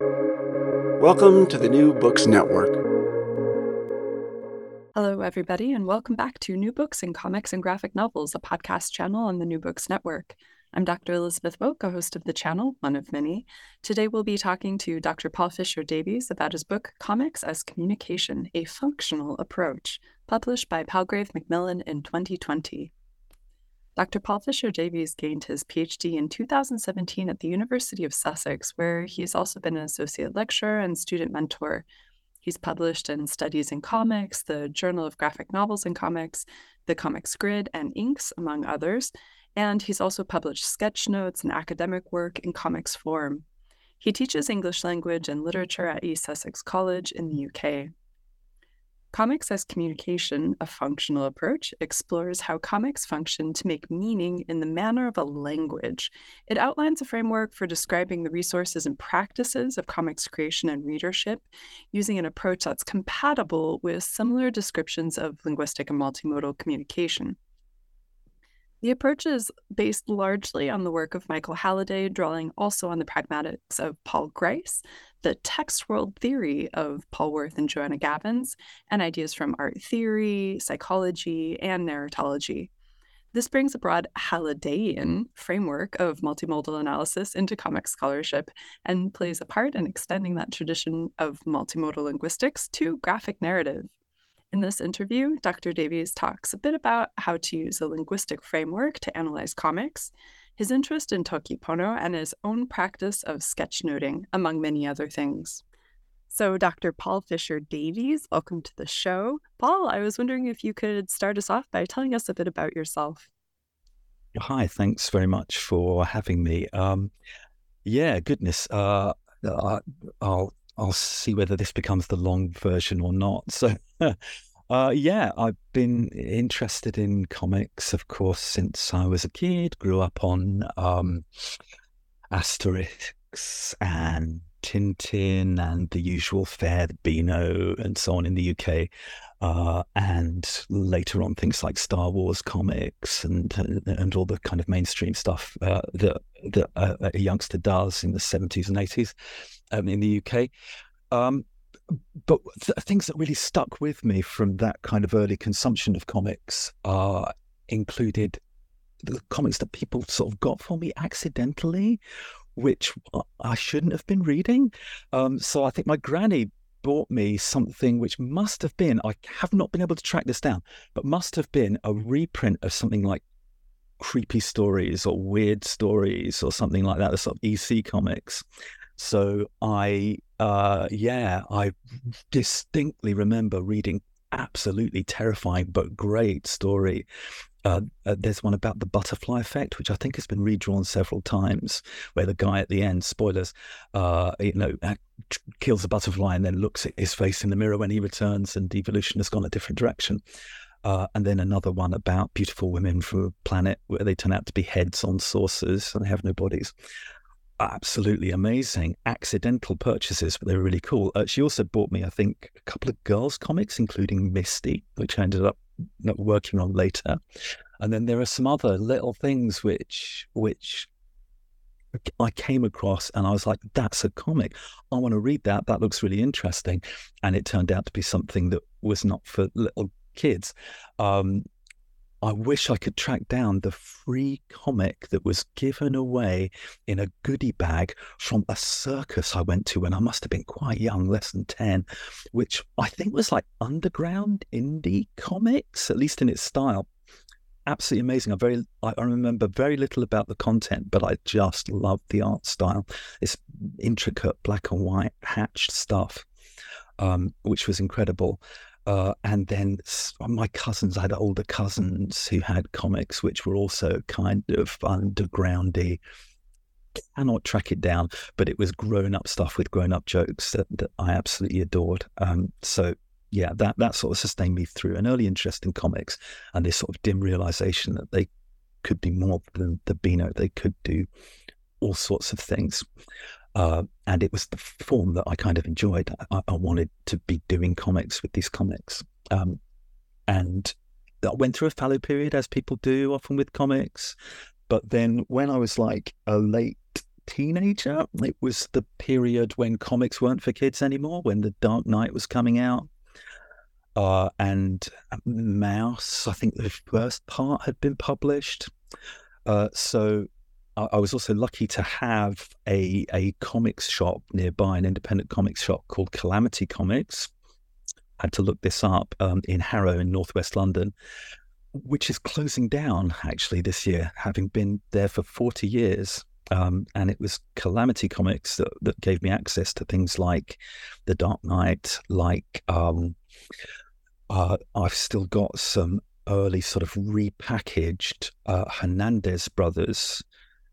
Welcome to the New Books Network. Hello, everybody, and welcome back to New Books in Comics and Graphic Novels, a podcast channel on the New Books Network. I'm Dr. Elizabeth Woock, a host of the channel, one of many. Today we'll be talking to Dr. Paul Fisher Davies about his book, Comics as Communication A Functional Approach, published by Palgrave Macmillan in 2020. Dr. Paul Fisher Davies gained his PhD in 2017 at the University of Sussex, where he's also been an associate lecturer and student mentor. He's published in Studies in Comics, the Journal of Graphic Novels and Comics, the Comics Grid, and Inks, among others. And he's also published sketch notes and academic work in comics form. He teaches English language and literature at East Sussex College in the UK. Comics as Communication, a functional approach, explores how comics function to make meaning in the manner of a language. It outlines a framework for describing the resources and practices of comics creation and readership using an approach that's compatible with similar descriptions of linguistic and multimodal communication. The approach is based largely on the work of Michael Halliday, drawing also on the pragmatics of Paul Grice, the text world theory of Paul Werth and Joanna Gavins, and ideas from art theory, psychology, and narratology. This brings a broad Hallidayan framework of multimodal analysis into comic scholarship and plays a part in extending that tradition of multimodal linguistics to graphic narrative. In this interview, Dr. Davies talks a bit about how to use a linguistic framework to analyze comics, his interest in Toki Pona, and his own practice of sketchnoting, among many other things. So, Dr. Paul Fisher Davies, welcome to the show. Paul, I was wondering if you could start us off by telling us a bit about yourself. Hi, thanks very much for having me. Um, yeah, goodness, uh, I'll I'll see whether this becomes the long version or not. So, uh, yeah, I've been interested in comics, of course, since I was a kid. Grew up on um, Asterix and Tintin and the usual fare, the Beano, and so on in the UK. Uh, and later on, things like Star Wars comics and and all the kind of mainstream stuff uh, that that a, youngster does in the seventies and eighties um, in the UK. Um, but th- things that really stuck with me from that kind of early consumption of comics uh, included the comics that people sort of got for me accidentally, which I shouldn't have been reading. Um, so I think my granny bought me something which must have been, I have not been able to track this down, but must have been a reprint of something like creepy stories or weird stories or something like that, the sort of EC comics. So I, uh, yeah, I distinctly remember reading absolutely terrifying but great story. Uh, uh, there's one about the butterfly effect, which I think has been redrawn several times, where the guy at the end, spoilers, uh, you know, kills a butterfly and then looks at his face in the mirror when he returns, and evolution has gone a different direction. Uh, and then another one about beautiful women from a planet where they turn out to be heads on saucers and they have no bodies absolutely amazing accidental purchases, but they were really cool. Uh, she also bought me, I think, a couple of girls' comics, including Misty, which I ended up working on later. And then there are some other little things which which I came across, and I was like, "That's a comic. I want to read that. That looks really interesting." And it turned out to be something that was not for little kids. Um, I wish I could track down the free comic that was given away in a goodie bag from a circus I went to when I must have been quite young, less than 10, which I think was like underground indie comics, at least in its style. Absolutely amazing. I very I remember very little about the content, but I just loved the art style. It's intricate black and white hatched stuff, um, which was incredible. Uh, and then my cousins, I had older cousins who had comics, which were also kind of undergroundy, cannot track it down, but it was grown up stuff with grown up jokes that, that I absolutely adored. Um, so yeah, that that sort of sustained me through an early interest in comics and this sort of dim realization that they could be more than the Beano. They could do all sorts of things. Uh, and it was the form that I kind of enjoyed. I, I wanted to be doing comics with these comics. Um, and I went through a fallow period, as people do often with comics. But then when I was like a late teenager, it was the period when comics weren't for kids anymore, when The Dark Knight was coming out. Uh, and Maus, I think the first part had been published. Uh, so I, was also lucky to have a, a comics shop nearby, an independent comics shop called Calamity Comics. I had to look this up um, in Harrow in northwest London which is closing down actually this year, having been there for 40 years. Um, and it was Calamity Comics that, that gave me access to things like The Dark Knight, like um, uh, I've still got some early sort of repackaged uh, Hernandez brothers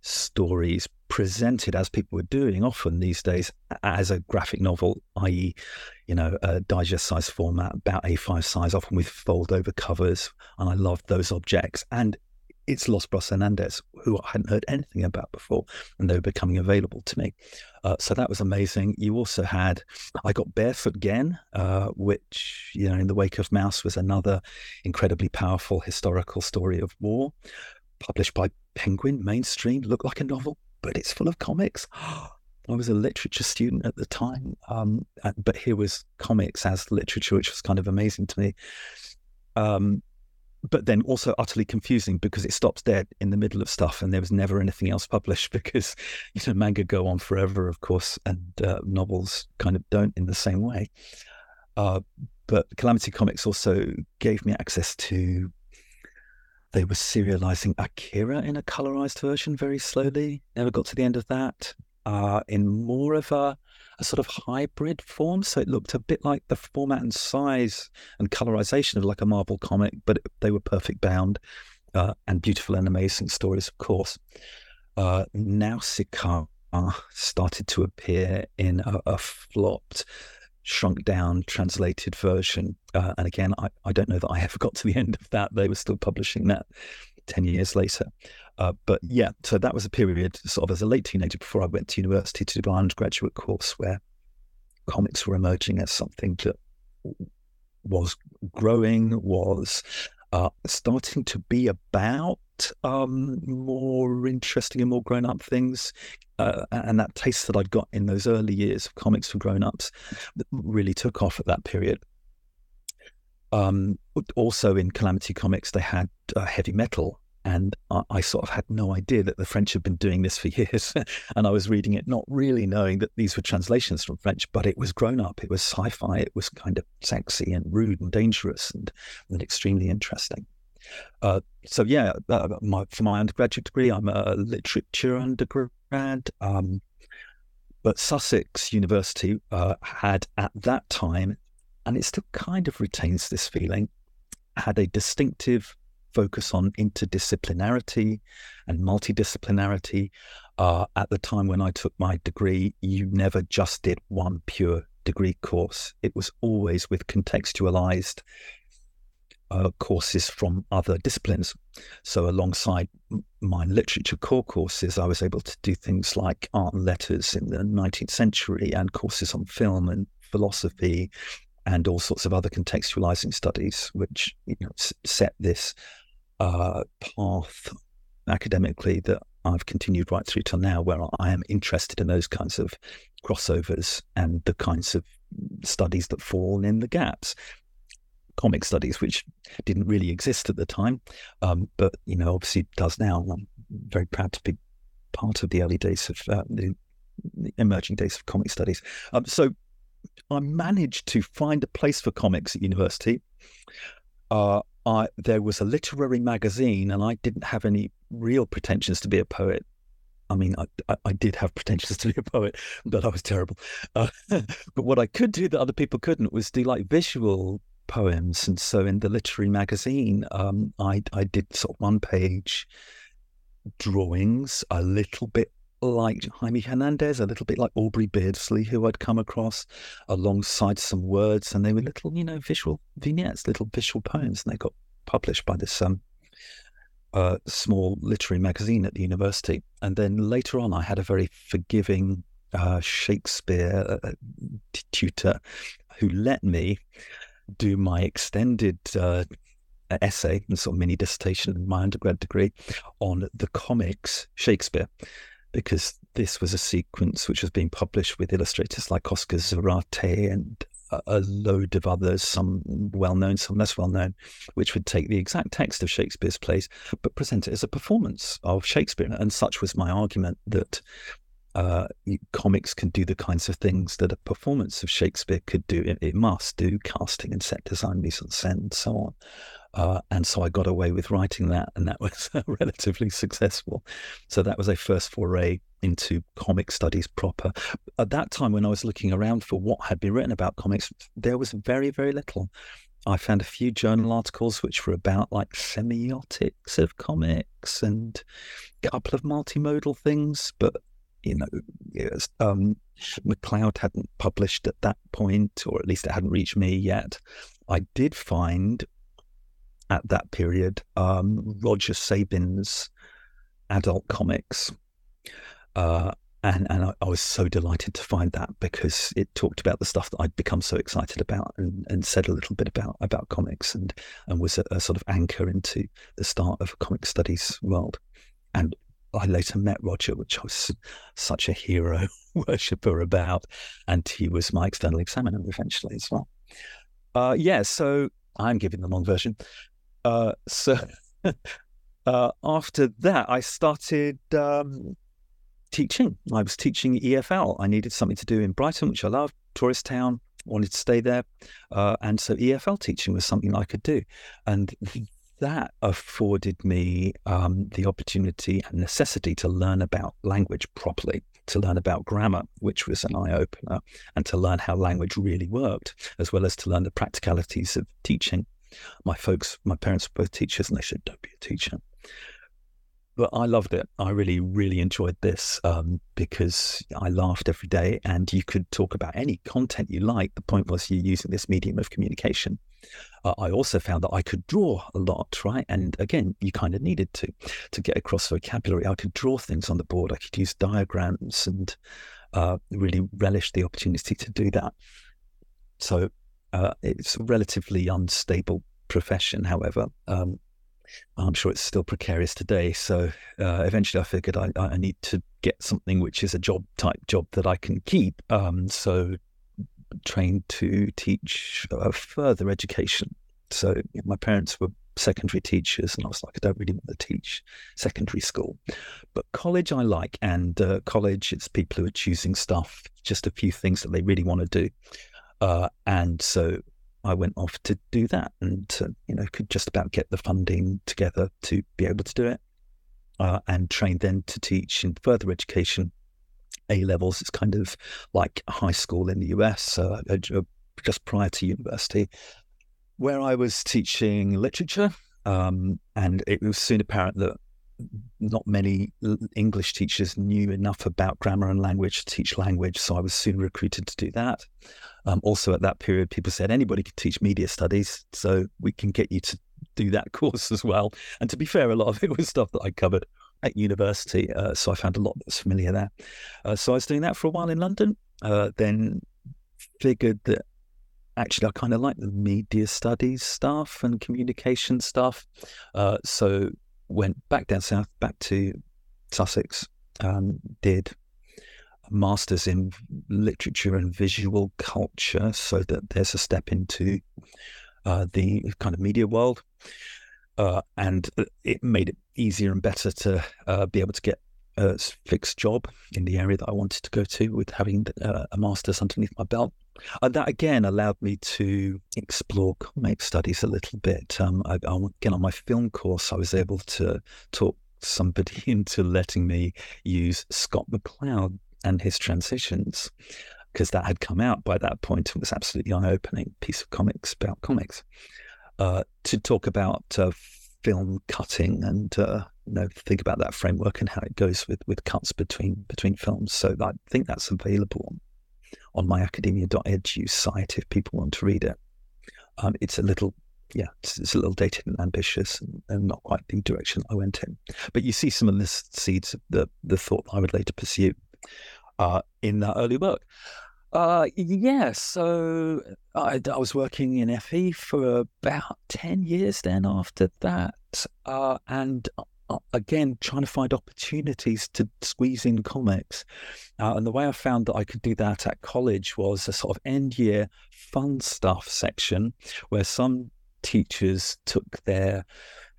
stories presented as people were doing often these days as a graphic novel, i.e., you know, a digest size format, about A5 size, often with fold over covers. And I loved those objects. And it's Los Bros Hernandez, who I hadn't heard anything about before, and they were becoming available to me. Uh, so that was amazing. You also had, I got Barefoot Gen, uh, which, you know, in the wake of Maus was another incredibly powerful historical story of war, published by Penguin, mainstream, looked like a novel, but it's full of comics. I was a literature student at the time, um, but here was comics as literature, which was kind of amazing to me. Um, but then also utterly confusing because it stops dead in the middle of stuff, and there was never anything else published because you know manga go on forever, of course, and uh, novels kind of don't in the same way. Uh, but Calamity Comics also gave me access to they were serializing Akira in a colorized version very slowly. Never got to the end of that. Uh, in more of a, a, sort of hybrid form. So it looked a bit like the format and size and colorization of like a Marvel comic, but they were perfect bound uh, and beautiful and amazing stories, of course. Uh, Nausicaa started to appear in a, a flopped shrunk down translated version. Uh, and again, I, I don't know that I ever got to the end of that. They were still publishing that 10 years later. Uh, but yeah, so that was a period sort of as a late teenager before I went to university to do my undergraduate course where comics were emerging as something that was growing, was starting to be about um, more interesting and more grown up things. Uh, and that taste that I'd got in those early years of comics for grown ups really took off at that period. Um, also in Calamity Comics, they had uh, heavy metal. And I, I, sort of had no idea that the French had been doing this for years. and I was reading it, not really knowing that these were translations from French, but it was grown up. It was sci fi. It was kind of sexy and rude and dangerous and, and extremely interesting. Uh, so yeah, uh, my, for my undergraduate degree, I'm a literature undergrad. Um, but Sussex University uh, had at that time, and it still kind of retains this feeling, had a distinctive focus on interdisciplinarity and multidisciplinarity. Uh, at the time when I took my degree, you never just did one pure degree course. It was always with contextualized uh, courses from other disciplines. So, alongside my literature core courses, I was able to do things like art and letters in the 19th century and courses on film and philosophy and all sorts of other contextualizing studies, which you know, set this uh, path academically that I've continued right through till now, where I am interested in those kinds of crossovers and the kinds of studies that fall in the gaps comic studies, which didn't really exist at the time, um, but you know obviously does now. I'm very proud to be part of the early days of uh, the, emerging days of comic studies. Um, so I managed to find a place for comics at university. Uh, I, there was a literary magazine, and I didn't have any real pretensions to be a poet. I mean, I, I, did have pretensions to be a poet, but I was terrible. Uh, but what I could do that other people couldn't was do like visual poems. And so in the literary magazine, um, I, I did sort of one page drawings, a little bit like Jaime Hernandez, a little bit like Aubrey Beardsley, who I'd come across alongside some words, and they were little, you know, visual vignettes, little visual poems, and they got published by this um, uh, small literary magazine at the university. And then later on, I had a very forgiving uh, Shakespeare uh, tutor who let me do my extended uh, essay and sort of mini dissertation in my undergrad degree on the comics Shakespeare, because this was a sequence which was being published with illustrators like Oscar Zarate and a load of others, some well known, some less well known, which would take the exact text of Shakespeare's plays but present it as a performance of Shakespeare. And such was my argument that uh, comics can do the kinds of things that a performance of Shakespeare could do. It, it must do casting and set design, mise en scène, and so on. Uh, and so I got away with writing that, and that was relatively successful. So that was a first foray into comic studies proper. At that time, when I was looking around for what had been written about comics, there was very, very little. I found a few journal articles which were about like semiotics of comics and a couple of multimodal things, but you know, was, um, McCloud hadn't published at that point, or at least it hadn't reached me yet. I did find at that period um, Roger Sabin's adult comics. Uh, and and I, I, was so delighted to find that because it talked about the stuff that I'd become so excited about and, and said a little bit about about comics and and was a, a sort of anchor into the start of a comic studies world. And I later met Roger, which I was such a hero worshipper about, and he was my external examiner eventually as well. Uh, yeah, so I'm giving the long version. Uh, so uh, after that, I started um, teaching. I was teaching EFL. I needed something to do in Brighton, which I loved, tourist town. Wanted to stay there, uh, and so EFL teaching was something I could do, and that afforded me um, the opportunity and necessity to learn about language properly, to learn about grammar, which was an eye opener, and to learn how language really worked, as well as to learn the practicalities of teaching. My folks, my parents were both teachers, and they said, Don't be a teacher but I loved it. I really, really enjoyed this um, because I laughed every day and you could talk about any content you like. The point was you're using this medium of communication. Uh, I also found that I could draw a lot, right? And again, you kind of needed to to get across vocabulary. I could draw things on the board. I could use diagrams and uh, really relish the opportunity to do that. So uh, it's a relatively unstable profession, however. Um, I'm sure it's still precarious today. So uh, eventually, I figured I, I, need to get something which is a job type job that I can keep. Um, so trained to teach further education. So my parents were secondary teachers, and I was like, I don't really want to teach secondary school, but college I like, and uh, college it's people who are choosing stuff, just a few things that they really want to do. Uh, and so I went off to do that and you know could just about get the funding together to be able to do it. Uh, and trained then to teach in further education A levels. It's kind of like high school in the US just prior to university where I was teaching literature. Um, and it was soon apparent that not many English teachers knew enough about grammar and language to teach language, so I was soon recruited to do that. Um, also, at that period, people said anybody could teach media studies, so we can get you to do that course as well. And to be fair, a lot of it was stuff that I covered at university, uh, so I found a lot that was familiar there. Uh, so I was doing that for a while in London, uh, then figured that actually I kind of like the media studies stuff and communication stuff. Uh, so went back down south, back to Sussex, um, did master's in literature and visual culture, so that there's a step into uh, the kind of media world. Uh, and it made it easier and better to uh, be able to get a fixed job in the area that I wanted to go to with having uh, a master's underneath my belt. And that again allowed me to explore comic studies a little bit. Um, I, I, again, on my film course, I was able to talk somebody into letting me use Scott McCloud and his transitions because that had come out by that point and was absolutely eye-opening piece of comics about comics uh, to talk about uh, film cutting and uh, you know, think about that framework and how it goes with with cuts between between films. So I think that's available on, myacademia.edu site if people want to read it. Um, it's a little yeah, it's, it's, a little dated and ambitious and, and, not quite the direction I went in. But you see some of the seeds of the, the thought I would later pursue uh, in that early work. Uh, yeah, so I, I, was working in FE for about 10 years then after that. Uh, and uh, again, trying to find opportunities to squeeze in comics. Uh, and the way I found that I could do that at college was a sort of end year fun stuff section where some teachers took their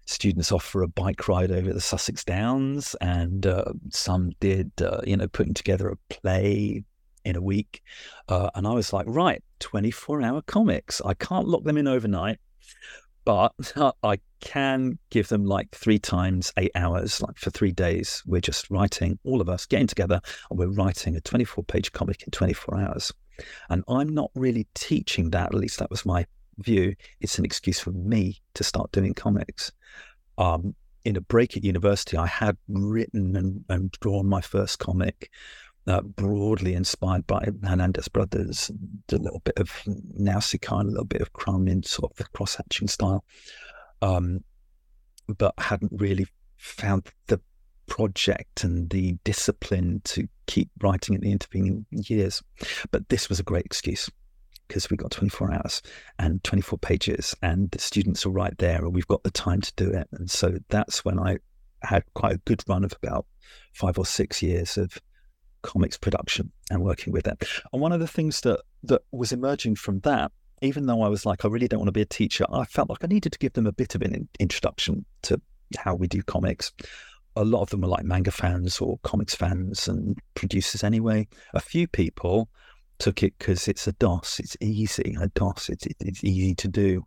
students off for a bike ride over the Sussex Downs, and uh, some did, uh, you know, putting together a play in a week. Uh, and I was like, right, 24 hour comics. I can't lock them in overnight, but I can give them like three times eight hours, like for three days. We're just writing, all of us getting together, and we're writing a 24 page comic in 24 hours. And I'm not really teaching that, at least that was my view. It's an excuse for me to start doing comics. Um, in a break at university, I had written and, and drawn my first comic uh, broadly inspired by Hernandez Brothers, a little bit of Nausicaa, a little bit of Crumb in sort of the cross hatching style, um, but hadn't really found the project and the discipline to keep writing in the intervening years. But this was a great excuse because we've got 24 hours and 24 pages, and the students are right there, and we've got the time to do it. And so that's when I had quite a good run of about five or six years of comics production and working with them. And one of the things that that was emerging from that, even though I was like, I really don't want to be a teacher, I felt like I needed to give them a bit of an introduction to how we do comics. A lot of them were like manga fans or comics fans and producers anyway. A few people took it because it's a DOS, it's easy. A DOS, it's, it's easy to do.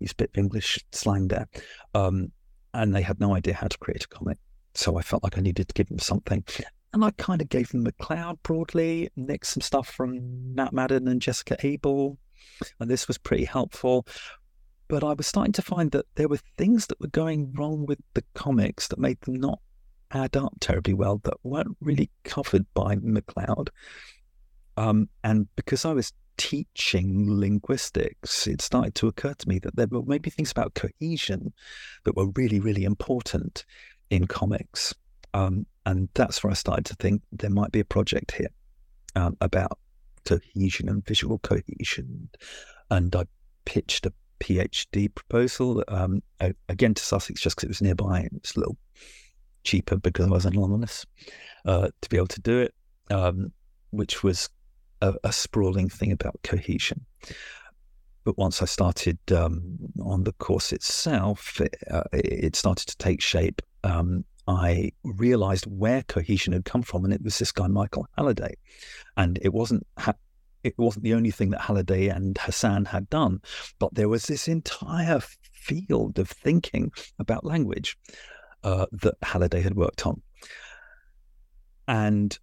Use a bit of English slang there. Um, and they had no idea how to create a comic. So I felt like I needed to give them something and I kind of gave them McCloud broadly, nicked some stuff from Matt Madden and Jessica Abel, and this was pretty helpful. But I was starting to find that there were things that were going wrong with the comics that made them not add up terribly well, that weren't really covered by McCloud. Um, and because I was teaching linguistics, it started to occur to me that there were maybe things about cohesion that were really, really important in comics. Um, and that's where I started to think there might be a project here um, about cohesion and visual cohesion. And I pitched a PhD proposal um, again to Sussex just because it was nearby and it's a little cheaper because I was anonymous uh, to be able to do it, um, which was a, a, sprawling thing about cohesion. But once I started um, on the course itself, it, uh, it, started to take shape. Um, I realized where cohesion had come from, and it was this guy Michael Halliday, and it wasn't ha- it wasn't the only thing that Halliday and Hasan had done, but there was this entire field of thinking about language uh, that Halliday had worked on, and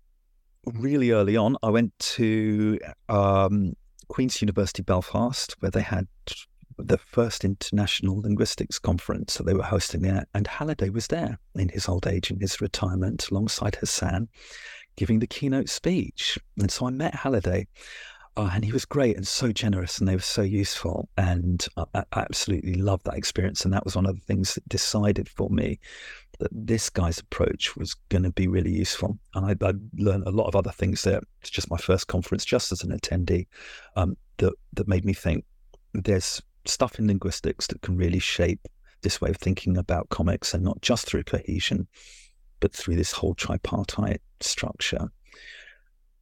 really early on, I went to um, Queen's University Belfast, where they had the first international linguistics conference that they were hosting there, and Halliday was there in his old age, in his retirement, alongside Hasan, giving the keynote speech. And so I met Halliday, uh, and he was great and so generous, and they were so useful, and I, I absolutely loved that experience. And that was one of the things that decided for me that this guy's approach was going to be really useful. And I, I, learned a lot of other things there. It's just my first conference, just as an attendee, um, that that made me think there's stuff in linguistics that can really shape this way of thinking about comics and not just through cohesion, but through this whole tripartite structure.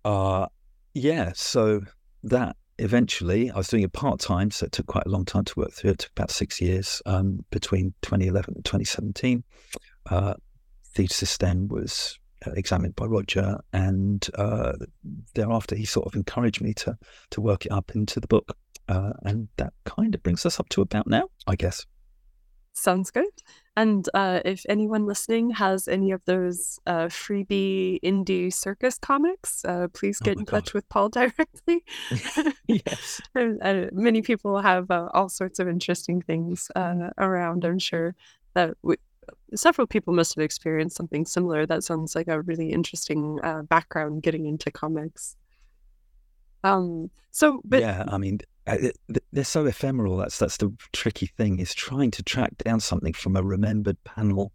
Uh, yeah, so that eventually I was doing it part time, so it took quite a long time to work through. It took about six years um, between 2011 and 2017. Uh, thesis then was uh, examined by Roger, and uh, thereafter he sort of encouraged me to to work it up into the book. Uh, and that kind of brings us up to about now, I guess. Sounds good. And uh, if anyone listening has any of those uh, freebie indie circus comics, uh, please oh get oh in God. touch with Paul directly. yes. many people have uh, all sorts of interesting things uh, around, I'm sure, that w- several people must have experienced something similar. That sounds like a really interesting uh, background getting into comics. Um, so, but yeah, I mean, uh, they're so ephemeral. That's that's the tricky thing is trying to track down something from a remembered panel.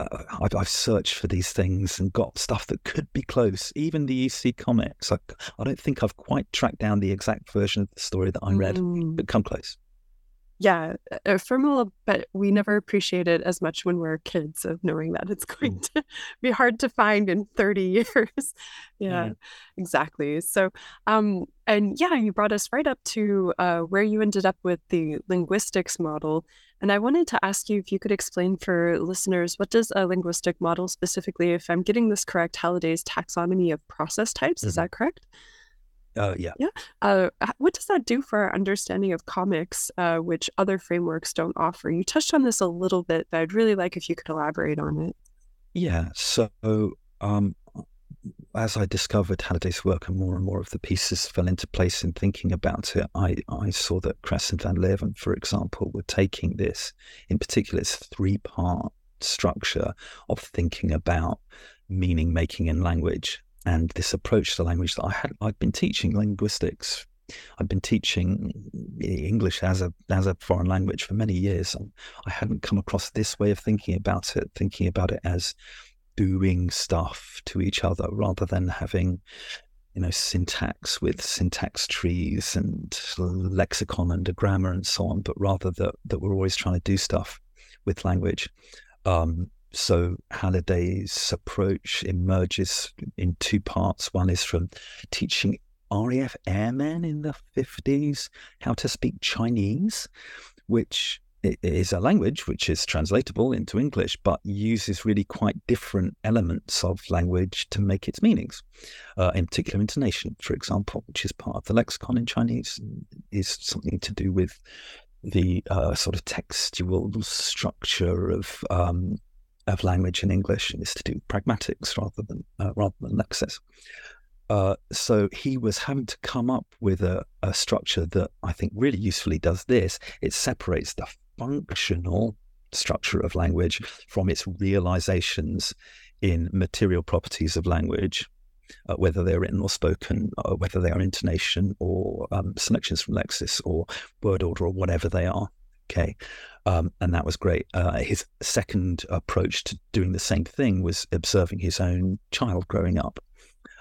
Uh, I've, I've, searched for these things and got stuff that could be close. Even the EC comics, I, I don't think I've quite tracked down the exact version of the story that I read, mm. but come close yeah, ephemeral, but we never appreciate it as much when we're kids of knowing that it's going mm. to be hard to find in 30 years. yeah, exactly. So, um, and yeah, you brought us right up to uh, where you ended up with the linguistics model. And I wanted to ask you if you could explain for listeners what does a linguistic model specifically, if I'm getting this correct, Halliday's taxonomy of process types, mm-hmm. is that correct? Uh, yeah. Yeah. Uh, what does that do for our understanding of comics, uh, which other frameworks don't offer? You touched on this a little bit, but I'd really like if you could elaborate on it. Yeah. So, um, as I discovered Halliday's work and more and more of the pieces fell into place in thinking about it, I, I saw that Kress and Van Leeuwen, for example, were taking this, in particular, its three part structure of thinking about meaning making in language and this approach to language that I had I'd been teaching linguistics. I'd been teaching English as a as a foreign language for many years. I hadn't come across this way of thinking about it, thinking about it as doing stuff to each other rather than having you know syntax with syntax trees and lexicon and a grammar and so on, but rather that that we're always trying to do stuff with language. Um, so Halliday's approach emerges in two parts. One is from teaching RAF airmen in the 50s how to speak Chinese, which is a language which is translatable into English, but uses really quite different elements of language to make its meanings. Uh, in particular, intonation, for example, which is part of the lexicon in Chinese, is something to do with the uh, sort of textual structure of um, of language in English is to do pragmatics rather than uh, rather than lexis. Uh, so he was having to come up with a, a, structure that I think really usefully does this. It separates the functional structure of language from its realizations in material properties of language, uh, whether they're written or spoken, uh, whether they are intonation or um, selections from lexis or word order or whatever they are. Okay. Um, and that was great. Uh, his second approach to doing the same thing was observing his own child growing up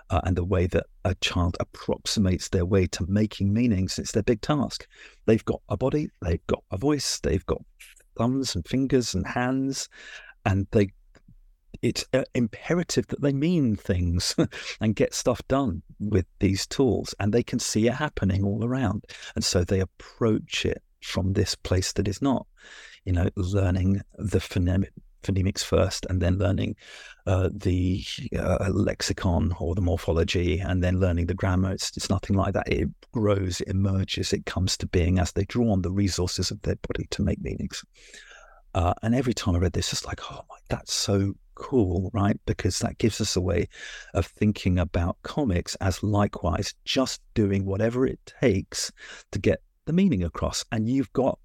uh, and the way that a child approximates their way to making meanings. It's their big task. They've got a body, they've got a voice, they've got thumbs and fingers and hands, and they it's uh, imperative that they mean things and get stuff done with these tools and they can see it happening all around and so they approach it from this place that is not, you know, learning the phonemic, phonemics first and then learning uh, the uh, lexicon or the morphology and then learning the grammar. It's, it's nothing like that. It grows, it emerges, it comes to being as they draw on the resources of their body to make meanings. Uh, and every time I read this, it's like, oh my, that's so cool, right? Because that gives us a way of thinking about comics as likewise just doing whatever it takes to get the meaning across. And you've got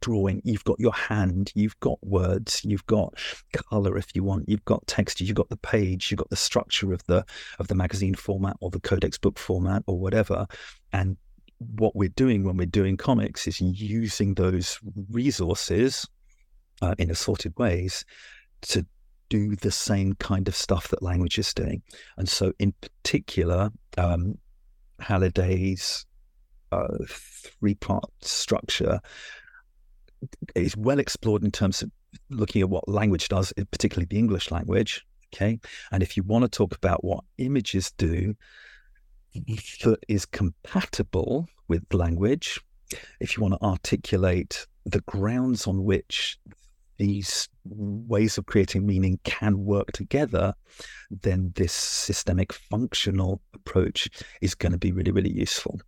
drawing, you've got your hand, you've got words, you've got color if you want, you've got texture, you've got the page, you've got the structure of the of the magazine format or the codex book format or whatever. And what we're doing when we're doing comics is using those resources uh, in assorted ways to do the same kind of stuff that language is doing. And so, in particular, um, Halliday's three part structure is well explored in terms of looking at what language does, particularly the English language. Okay. And if you want to talk about what images do that is compatible with language, if you want to articulate the grounds on which these ways of creating meaning can work together, then this systemic functional approach is going to be really, really useful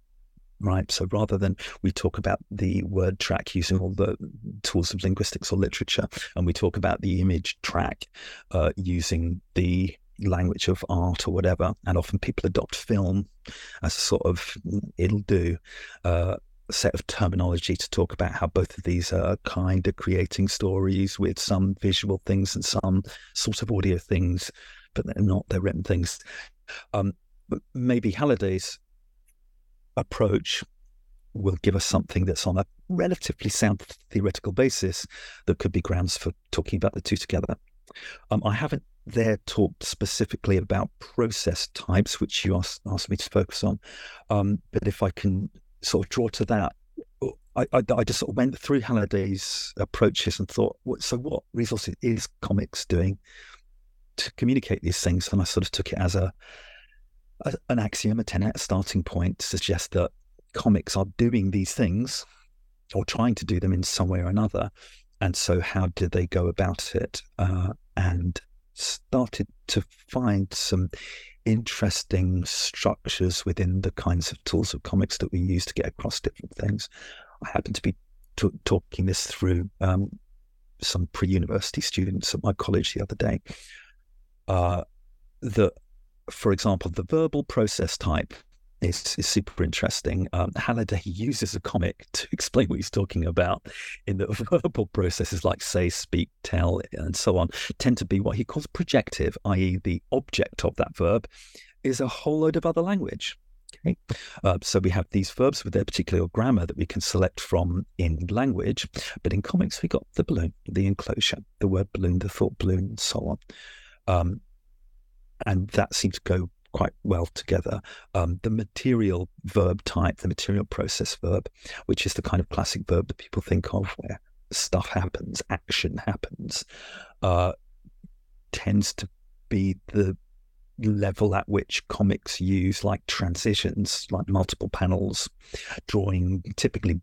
right? So rather than we talk about the word track using all the tools of linguistics or literature, and we talk about the image track uh, using the language of art or whatever, and often people adopt film as a sort of it'll do. Uh, set of terminology to talk about how both of these are kind of creating stories with some visual things and some sort of audio things, but they're not, they're written things. Um, maybe Halliday's approach will give us something that's on a relatively sound theoretical basis that could be grounds for talking about the two together. Um, I haven't there talked specifically about process types, which you asked, asked me to focus on. Um, but if I can sort of draw to that, I, I, I, just sort of went through Halliday's approaches and thought, so what resources is comics doing to communicate these things? And I sort of took it as a, a an axiom, a tenet, a starting point to suggest that comics are doing these things or trying to do them in some way or another. And so, how did they go about it? Uh, and started to find some interesting structures within the kinds of tools of comics that we use to get across different things. I happened to be t- talking this through um, some pre-university students at my college the other day. Uh, that, for example, the verbal process type is, is super interesting. Um, Halliday uses a comic to explain what he's talking about in the verbal processes like say, speak, tell, and so on, tend to be what he calls projective, i.e., the object of that verb is a whole load of other language. Okay. Uh, so we have these verbs with their particular grammar that we can select from in language, but in comics we got the balloon, the enclosure, the word balloon, the thought balloon, and so on. Um, and that seems to go quite well together. Um, the material verb type, the material process verb, which is the kind of classic verb that people think of where stuff happens, action happens, uh, tends to be the level at which comics use like transitions, like multiple panels, drawing typically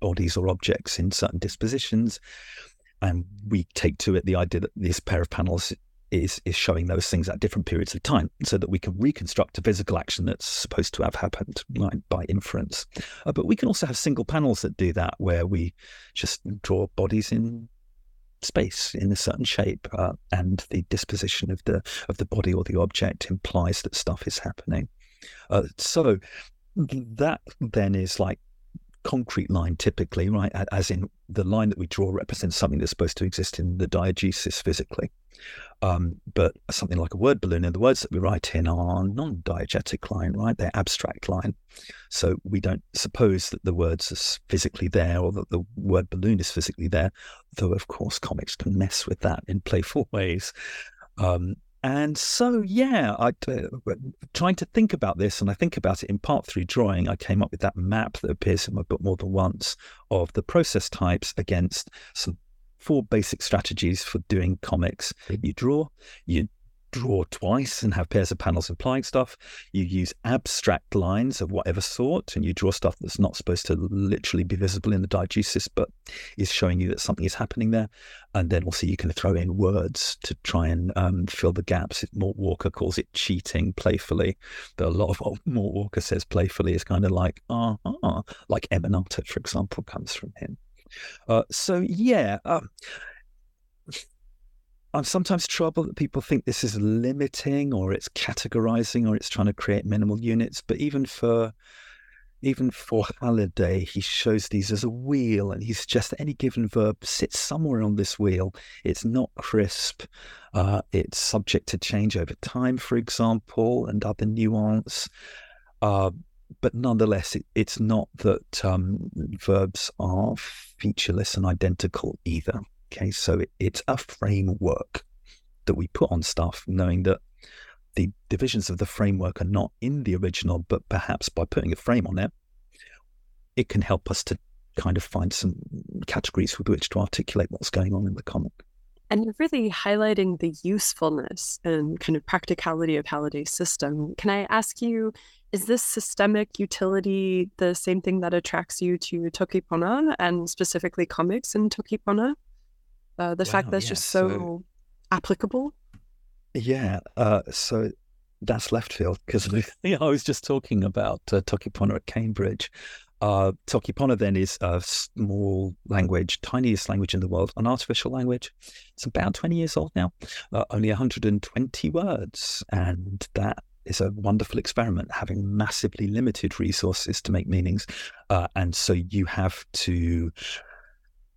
bodies or objects in certain dispositions. And we take to it the idea that this pair of panels is is showing those things at different periods of time so that we can reconstruct a physical action that's supposed to have happened like, by inference. Uh, but we can also have single panels that do that where we just draw bodies in space in a certain shape uh, and the disposition of the of the body or the object implies that stuff is happening. Uh, so that then is like concrete line typically, right? As in the line that we draw represents something that's supposed to exist in the diegesis physically. Um, but something like a word balloon, and the words that we write in are non-diegetic line, right? They're abstract line. So we don't suppose that the words are physically there or that the word balloon is physically there, though of course comics can mess with that in playful ways. Um, and so, yeah, I uh, trying to think about this, and I think about it in part through drawing. I came up with that map that appears in my book more than once of the process types against some four basic strategies for doing comics. You draw, you draw twice and have pairs of panels implying stuff. You use abstract lines of whatever sort, and you draw stuff that's not supposed to literally be visible in the diegesis, but is showing you that something is happening there. And then also you can throw in words to try and um, fill the gaps. Mort Walker calls it cheating playfully. But a lot of what Mort Walker says playfully is kind of like, ah, uh-huh, like Emanata, for example, comes from him. Uh, so yeah, um, I'm sometimes troubled that people think this is limiting or it's categorizing or it's trying to create minimal units. But even for even for Halliday, he shows these as a wheel and he suggests that any given verb sits somewhere on this wheel. It's not crisp. Uh, it's subject to change over time, for example, and other nuance. Uh, but nonetheless, it, it's not that um, verbs are featureless and identical either. Okay, so it, it's a framework that we put on stuff, knowing that the divisions of the framework are not in the original, but perhaps by putting a frame on it, it can help us to kind of find some categories with which to articulate what's going on in the comic. And you're really highlighting the usefulness and kind of practicality of Halliday's system. Can I ask you, is this systemic utility the same thing that attracts you to Toki Pona and specifically comics in Toki Pona? Uh, the wow, fact that it's just so, so, applicable. Yeah. Uh, so that's left field because I was just talking about uh, Toki Pona at Cambridge. Uh, Toki Pona then is a small language, tiniest language in the world, an artificial language. It's about 20 years old now, uh, only 120 words. And that is a wonderful experiment, having massively limited resources to make meanings, uh, and so you have to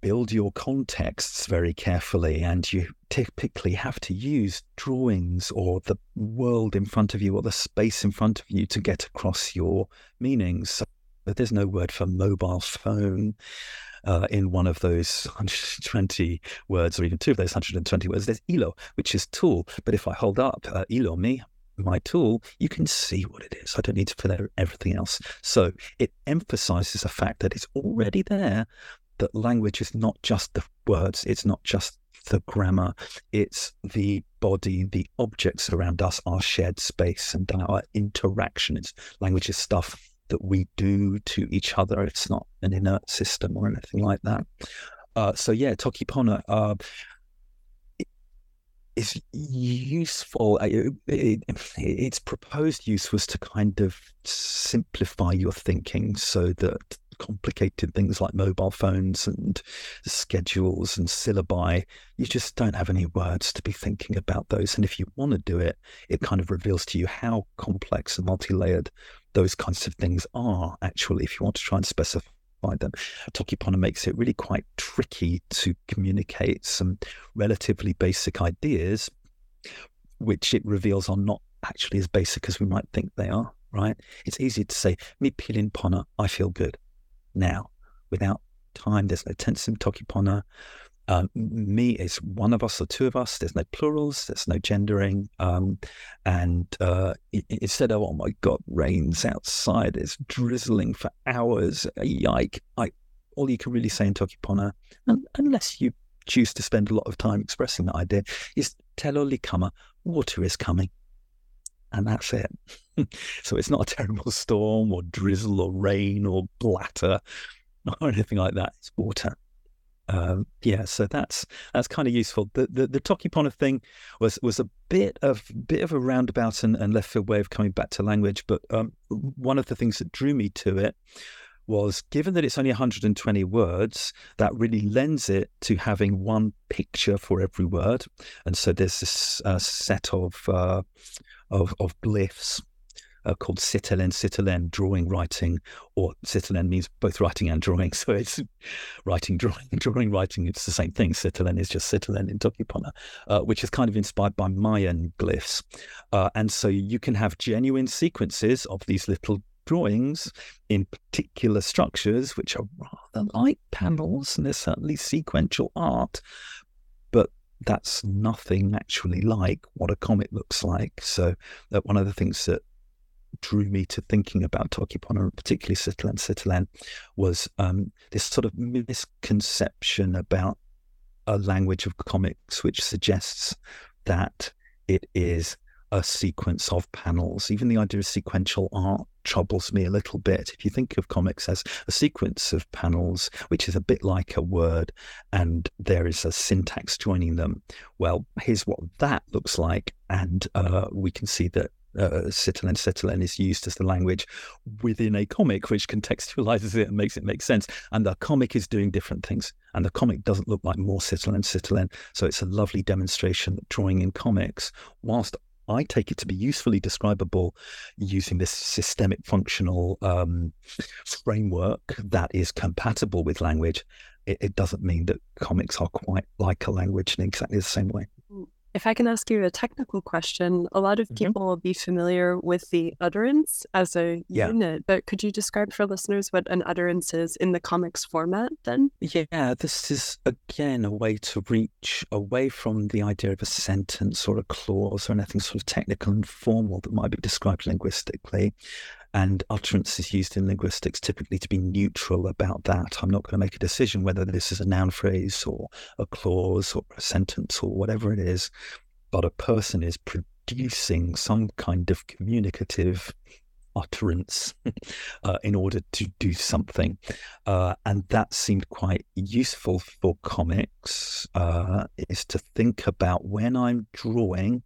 build your contexts very carefully, and you typically have to use drawings or the world in front of you or the space in front of you to get across your meanings. So there's no word for mobile phone uh, in one of those 120 words, or even two of those 120 words. There's ilo, which is tool. But if I hold up uh, ilo me, my tool, you can see what it is. I don't need to fill out everything else. So it emphasizes the fact that it's already there, that language is not just the words, it's not just the grammar, it's the body, the objects around us, our shared space and our interaction. Language is stuff that we do to each other. It's not an inert system or anything like that. Uh, so yeah, Toki Pona uh, is useful. It, it, its proposed use was to kind of simplify your thinking so that complicated things like mobile phones and schedules and syllabi, you just don't have any words to be thinking about those. And if you want to do it, it kind of reveals to you how complex and multi layered those kinds of things are actually if you want to try and specify them. Toki Pona makes it really quite tricky to communicate some relatively basic ideas, which it reveals are not actually as basic as we might think they are, right? It's easy to say, mi pilin pona, I feel good. Now, without time, there's no tense in Toki Pona. Um, me is one of us or two of us. There's no plurals. There's no gendering. Um, and uh, instead of, oh my God, rain's outside. It's drizzling for hours. Yike. I, all you can really say in Toki Pona, unless you choose to spend a lot of time expressing that idea, is telo likama, water is coming. And that's it. so it's not a terrible storm or drizzle or rain or blatter or anything like that. It's water. Um, yeah, so that's that's kind of useful. The the, the Toki Pona thing was was a bit of bit of a roundabout and, and left field way of coming back to language, but um, one of the things that drew me to it was given that it's only 120 words, that really lends it to having one picture for every word, and so there's this uh, set of uh, of of glyphs uh, called Sitelen, Sitelen, drawing, writing, or Sitelen means both writing and drawing. So it's writing, drawing, drawing, writing. It's the same thing. Sitelen is just Sitelen in Toki Pona, uh, which is kind of inspired by Mayan glyphs. Uh, and so you can have genuine sequences of these little drawings in particular structures, which are rather like panels, and there's certainly sequential art, that's nothing actually like what a comic looks like. So, uh, one of the things that drew me to thinking about Toki Pona, and particularly Sitelen Sitelen, was um, this sort of misconception about a language of comics, which suggests that it is a sequence of panels. Even the idea of sequential art troubles me a little bit. If you think of comics as a sequence of panels, which is a bit like a word, and there is a syntax joining them, well, here's what that looks like. And uh, we can see that uh, Sitelen is used as the language within a comic, which contextualizes it and makes it make sense. And the comic is doing different things. And the comic doesn't look like more Sitelen Sitelen. So it's a lovely demonstration that drawing in comics, whilst I take it to be usefully describable using this systemic functional um, framework that is compatible with language. It, it, doesn't mean that comics are quite like a language in exactly the same way. If I can ask you a technical question, a lot of mm-hmm. people will be familiar with the utterance as a yeah. unit, but could you describe for listeners what an utterance is in the comics format then? Yeah, this is again a way to reach away from the idea of a sentence or a clause or anything sort of technical and formal that might be described linguistically. And utterance is used in linguistics typically to be neutral about that. I'm not going to make a decision whether this is a noun phrase or a clause or a sentence or whatever it is, but a person is producing some kind of communicative utterance uh, in order to do something. Uh, and that seemed quite useful for comics, uh, is to think about when I'm drawing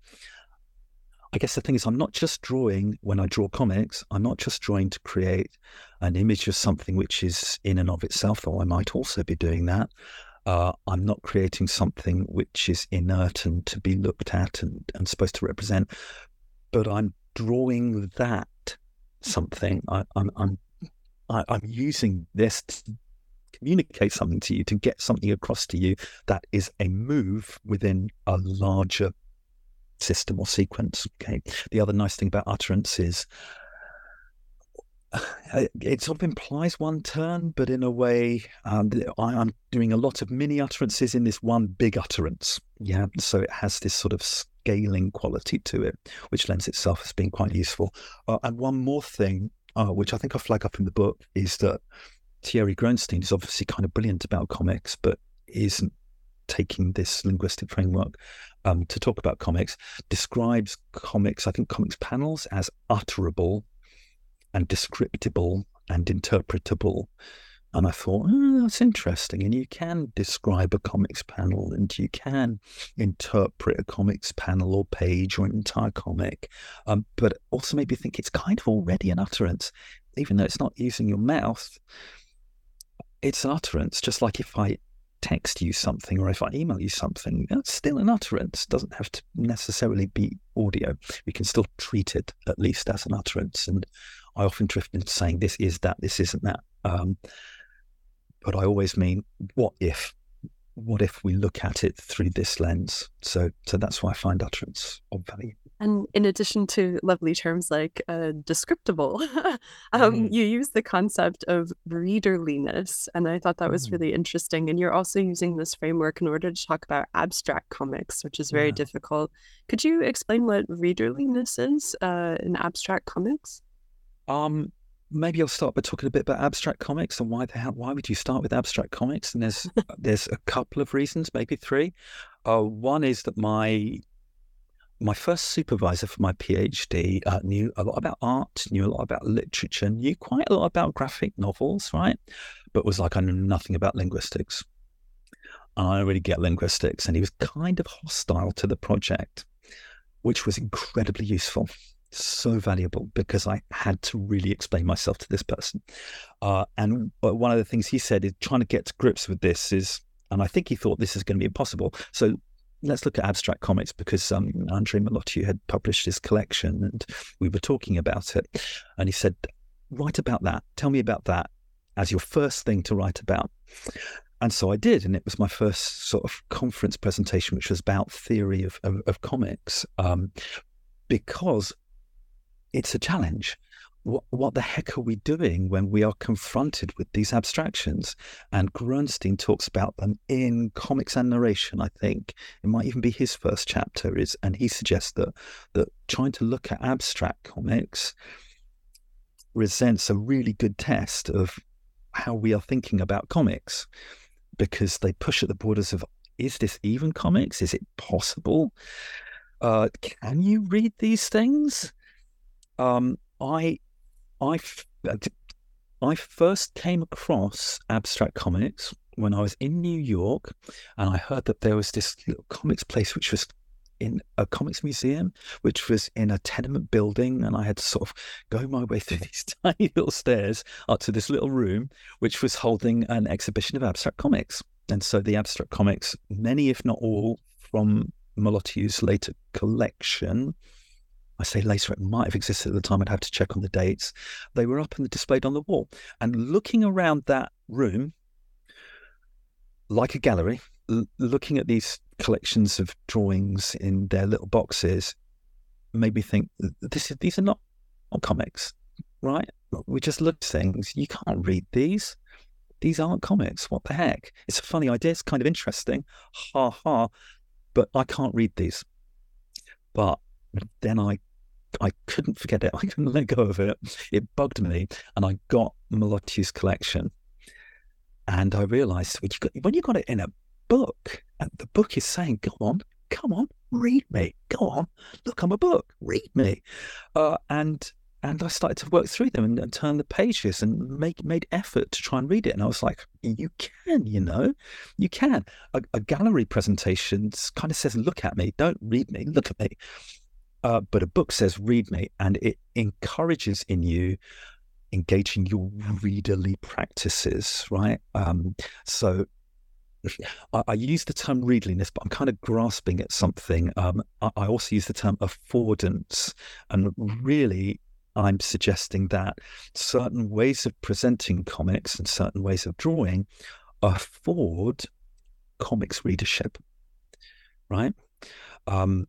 I guess the thing is, I'm not just drawing when I draw comics, I'm not just drawing to create an image of something which is in and of itself, though I might also be doing that. Uh, I'm not creating something which is inert and to be looked at and, and supposed to represent, but I'm drawing that something. I, I'm I'm I, I'm using this to communicate something to you to get something across to you that is a move within a larger system or sequence. Okay. The other nice thing about utterance is it sort of implies one turn, but in a way, um, I, am doing a lot of mini utterances in this one big utterance. Yeah, so it has this sort of scaling quality to it, which lends itself as being quite useful. Uh, and one more thing, uh, which I think I flag up in the book, is that Thierry Groensteen is obviously kind of brilliant about comics, but isn't taking this linguistic framework um, to talk about comics. Describes comics, I think, comics panels as utterable and descriptible and interpretable. And I thought, oh, that's interesting. And you can describe a comics panel and you can interpret a comics panel or page or an entire comic. Um, but also maybe think it's kind of already an utterance, even though it's not using your mouth. It's an utterance, just like if I text you something or if I email you something, that's still an utterance. Doesn't have to necessarily be audio. We can still treat it at least as an utterance. And I often drift into saying this is that, this isn't that. Um, but I always mean, what if? What if we look at it through this lens? So, so that's why I find utterance of value. And in addition to lovely terms like uh, descriptible, um, mm. you use the concept of readerliness. And I thought that was mm. really interesting. And you're also using this framework in order to talk about abstract comics, which is very yeah. difficult. Could you explain what readerliness is uh, in abstract comics? Um, maybe I'll start by talking a bit about abstract comics and why the hell, why would you start with abstract comics? And there's there's a couple of reasons, maybe three. Uh, one is that my my first supervisor for my PhD uh, knew a lot about art, knew a lot about literature, knew quite a lot about graphic novels, right? But was like, I knew nothing about linguistics. And I don't really get linguistics. And he was kind of hostile to the project, which was incredibly useful, so valuable because I had to really explain myself to this person. Uh, and one of the things he said is trying to get to grips with this is, and I think he thought this is going to be impossible. So let's look at abstract comics because um, Andre Molotiu had published his collection and we were talking about it. And he said, write about that. Tell me about that as your first thing to write about. And so I did. And it was my first sort of conference presentation, which was about theory of, of, of comics, um, because it's a challenge what, the heck are we doing when we are confronted with these abstractions? And Groensteen talks about them in Comics and Narration, I think. It might even be his first chapter, is and he suggests that that trying to look at abstract comics presents a really good test of how we are thinking about comics because they push at the borders of is this even comics? Is it possible? Uh, can you read these things? Um, I I, uh, I first came across abstract comics when I was in New York, and I heard that there was this little comics place which was in a comics museum, which was in a tenement building, and I had to sort of go my way through these tiny little stairs up to this little room, which was holding an exhibition of abstract comics. And so the abstract comics, many if not all, from Molotiu's later collection, I say later, it might have existed at the time. I'd have to check on the dates. They were up and displayed on the wall. And looking around that room, like a gallery, l- looking at these collections of drawings in their little boxes, made me think this is, these are not, not comics, right? We just look at things. You can't read these. These aren't comics. What the heck? It's a funny idea. It's kind of interesting. Ha ha. But I can't read these. But then I I couldn't forget it. I couldn't let go of it. It bugged me, and I got Molotiu's collection, and I realised when you got when you got it in a book, and the book is saying, "Come on, come on, read me. Go on, look, I'm a book. Read me," uh, and and I started to work through them and, and, turn the pages and make made effort to try and read it. And I was like, you can, you know, you can. A, a gallery presentation kind of says, look at me, don't read me, look at me. Uh, but a book says read me and it encourages in you engaging your readerly practices, right? Um, so I, I, use the term readliness, but I'm kind of grasping at something. Um, I, I, also use the term affordance, and really, I'm suggesting that certain ways of presenting comics and certain ways of drawing afford comics readership, right? Um,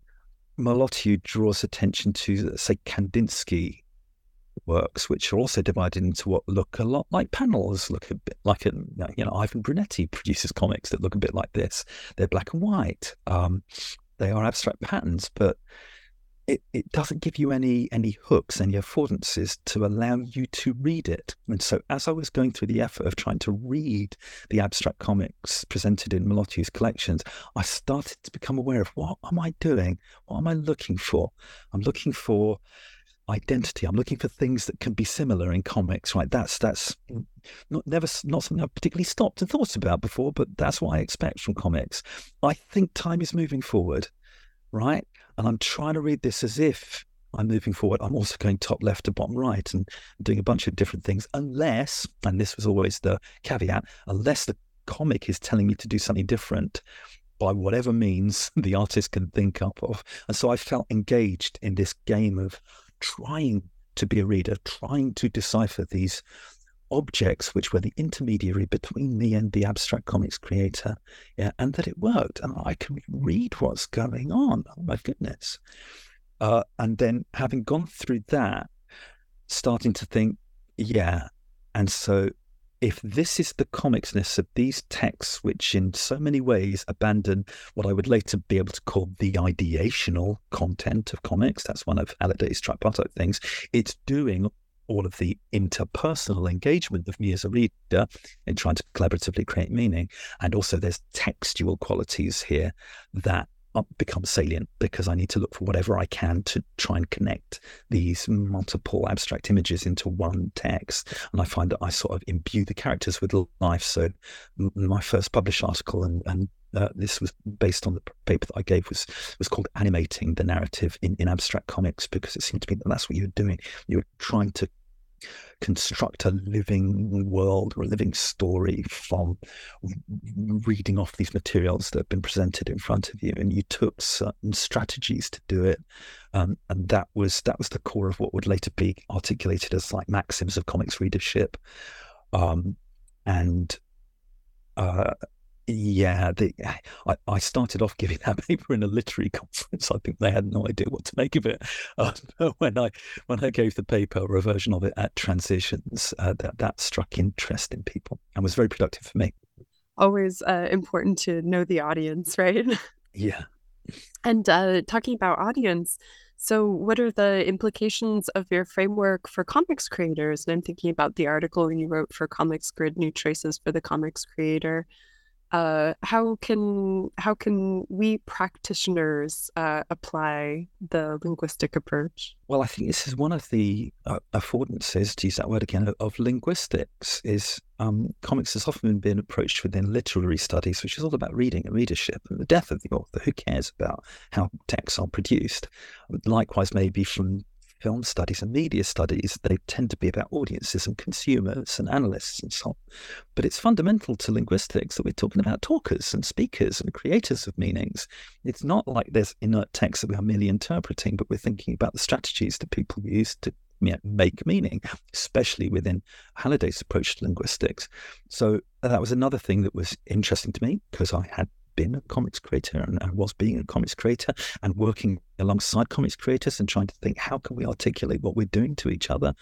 draws attention to, say, Kandinsky works, which are also divided into what look a lot like panels, look a bit like a, you know, Ivan Brunetti produces comics that look a bit like this. They're black and white. Um, they are abstract patterns, but it, it doesn't give you any any hooks, any affordances to allow you to read it. And so, as I was going through the effort of trying to read the abstract comics presented in Molotiu's collections, I started to become aware of what am I doing? What am I looking for? I'm looking for identity. I'm looking for things that can be similar in comics, right? That's that's not never not something I've particularly stopped and thought about before, but that's what I expect from comics. I think time is moving forward, right? And I'm trying to read this as if I'm moving forward. I'm also going top left to bottom right and doing a bunch of different things, unless, and this was always the caveat, unless the comic is telling me to do something different by whatever means the artist can think up of. And so I felt engaged in this game of trying to be a reader, trying to decipher these objects which were the intermediary between me and the abstract comics creator, yeah, and that it worked, and I can read what's going on. Oh my goodness! Uh, and then having gone through that, starting to think, yeah, and so if this is the comicsness of these texts, which in so many ways abandon what I would later be able to call the ideational content of comics, that's one of Halliday's tripartite things, it's doing all of the interpersonal engagement of me as a reader in trying to collaboratively create meaning. And also, there's textual qualities here that become salient because I need to look for whatever I can to try and connect these multiple abstract images into one text. And I find that I sort of imbue the characters with life. So, my first published article, and, and uh, this was based on the paper that I gave, was was called "Animating the Narrative in, in Abstract Comics" because it seemed to me that that's what you were doing. You were trying to construct a living world or a living story from reading off these materials that have been presented in front of you. And you took certain strategies to do it. Um, and that was that was the core of what would later be articulated as like maxims of comics readership. Um, and uh, yeah, the, I, I, started off giving that paper in a literary conference. I think they had no idea what to make of it. Uh, when I when I gave the paper or a version of it at Transitions, uh, that that struck interest in people and was very productive for me. Always uh, important to know the audience, right? Yeah. And uh, talking about audience, so what are the implications of your framework for comics creators? And I'm thinking about the article you wrote for Comics Grid: New Choices for the Comics Creator uh, how can how can we practitioners uh, apply the linguistic approach? Well, I think this is one of the uh, affordances, to use that word again, of linguistics. Is um, comics has often been approached within literary studies, which is all about reading and readership and the death of the author. Who cares about how texts are produced? Likewise, maybe from film studies and media studies, they tend to be about audiences and consumers and analysts and so on. But it's fundamental to linguistics that we're talking about talkers and speakers and creators of meanings. It's not like there's inert text that we are merely interpreting, but we're thinking about the strategies that people use to make meaning, especially within Halliday's approach to linguistics. So uh, that was another thing that was interesting to me because I had been a comics creator and, was being a comics creator and working alongside comics creators and trying to think how can we articulate what we're doing to each other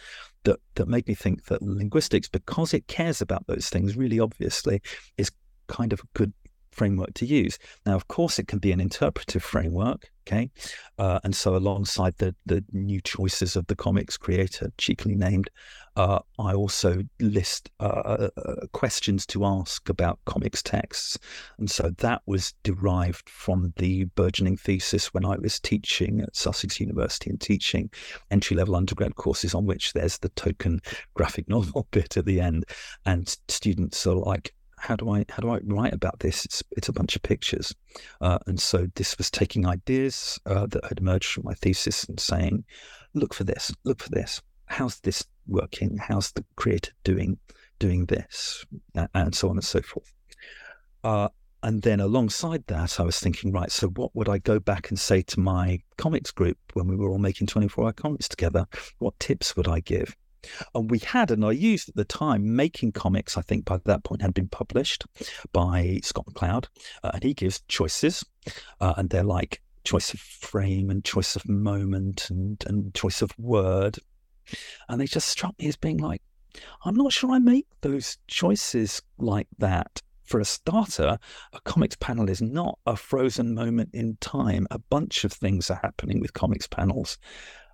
that that made me think that linguistics because it cares about those things really obviously is kind of a good framework to use. Now, of course, it can be an interpretive framework, okay? Uh, and so, alongside the the new choices of the comics creator, cheekily named, uh, I also list uh, uh, questions to ask about comics texts. And so that was derived from the burgeoning thesis when I was teaching at Sussex University and teaching entry level undergrad courses on which there's the token graphic novel bit at the end. And students are like, how do I how do I write about this? It's it's a bunch of pictures, uh, and so this was taking ideas uh, that had emerged from my thesis and saying, look for this, look for this. How's this working? How's the creator doing doing this, and so on and so forth. Uh, and then alongside that, I was thinking, right, so what would I go back and say to my comics group when we were all making 24 hour comics together? What tips would I give? And we had, and I used at the time, Making Comics, I think by that point had been published by Scott McCloud. Uh, and he gives choices, uh, and they're like choice of frame and choice of moment and, and choice of word. And they just struck me as being like, I'm not sure I make those choices like that. For a starter, a comics panel is not a frozen moment in time. A bunch of things are happening with comics panels.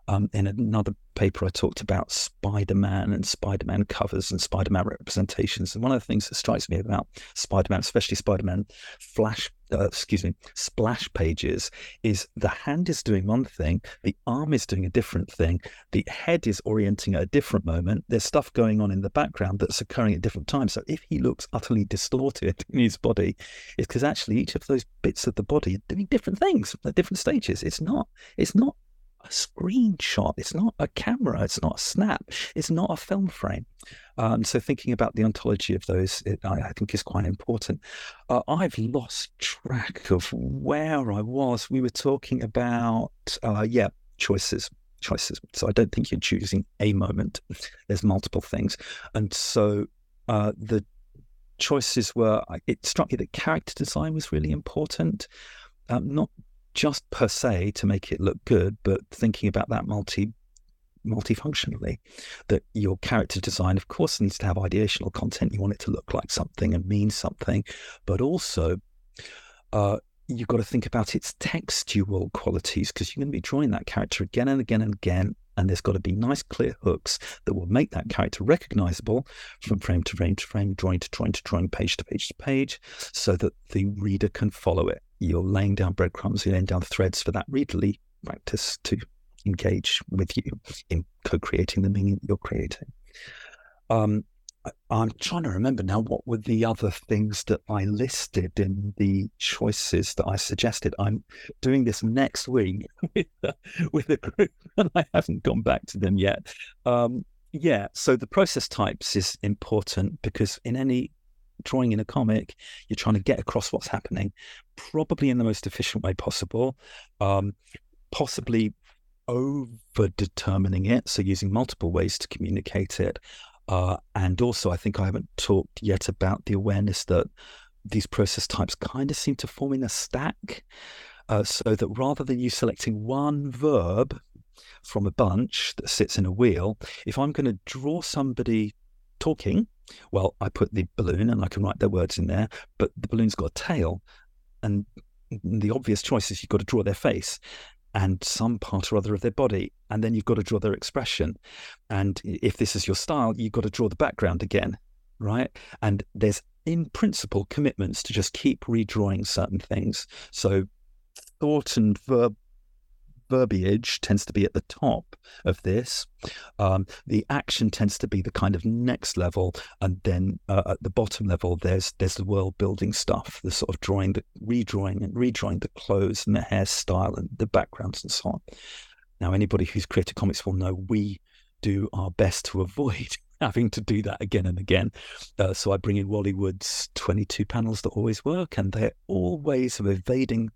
Um, in another paper, I talked about Spider Man and Spider Man covers and Spider Man representations. And one of the things that strikes me about Spider Man, especially Spider Man flash, uh, excuse me, splash pages, is the hand is doing one thing, the arm is doing a different thing, the head is orienting at a different moment. There's stuff going on in the background that's occurring at different times. So if he looks utterly distorted in his body, it's because actually each of those bits of the body are doing different things at different stages. It's not. It's not a screenshot. It's not a camera. It's not a snap. It's not a film frame. Um, so thinking about the ontology of those, it, I, I, think is quite important. Uh, I've lost track of where I was. We were talking about, uh, yeah, choices. Choices. So I don't think you're choosing a moment. There's multiple things, and so uh, the choices were. It struck me that character design was really important. Um, not just per se to make it look good, but thinking about that multi multifunctionally that your character design of course needs to have ideational content. You want it to look like something and mean something but also uh, you've got to think about its textual qualities because you're going to be drawing that character again and again and again and there's got to be nice clear hooks that will make that character recognizable from frame to frame to frame drawing to drawing to drawing page to page to page so that the reader can follow it you're laying down breadcrumbs, you're laying down threads for that readerly practice to engage with you in co-creating the meaning that you're creating. Um, I, am trying to remember now what were the other things that I listed in the choices that I suggested. I'm doing this next week with a, with a group, and I haven't gone back to them yet. Um, yeah, so the process types is important because in any drawing in a comic, you're trying to get across what's happening, probably in the most efficient way possible, um, possibly over determining it, so using multiple ways to communicate it. Uh, and also, I think I haven't talked yet about the awareness that these process types kind of seem to form in a stack. Uh, so that rather than you selecting one verb from a bunch that sits in a wheel, if I'm going to draw somebody talking, well, I put the balloon and I can write their words in there, but the balloon's got a tail. And the obvious choice is you've got to draw their face and some part or other of their body. And then you've got to draw their expression. And if this is your style, you've got to draw the background again, right? And there's, in principle, commitments to just keep redrawing certain things. So thought and verb verbiage tends to be at the top of this. Um, the action tends to be the kind of next level, and then uh, at the bottom level, there's there's the world building stuff, the sort of drawing, the redrawing and redrawing the clothes and the hairstyle and the backgrounds and so on. Now, anybody who's created comics will know we do our best to avoid having to do that again and again. Uh, so I bring in Wally Wood's 22 panels that always work, and they're all ways of evading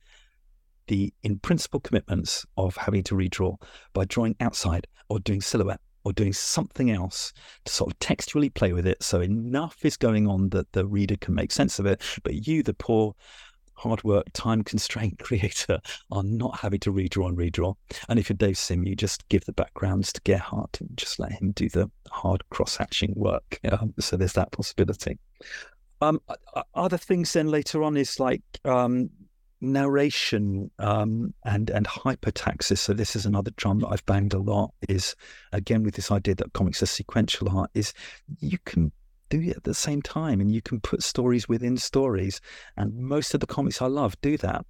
the in principle commitments of having to redraw by drawing outside or doing silhouette or doing something else to sort of textually play with it. So enough is going on that the reader can make sense of it. But you, the poor, hard work, time constrained creator, are not having to redraw and redraw. And if you're Dave Sim, you just give the backgrounds to Gerhard and just let him do the hard cross hatching work. Um, so there's that possibility. Um, other things then later on is like um, narration um, and and hypotaxis. So this is another drum that I've banged a lot. Is again with this idea that comics are sequential art. Is you can do it at the same time and you can put stories within stories. And most of the comics I love do that.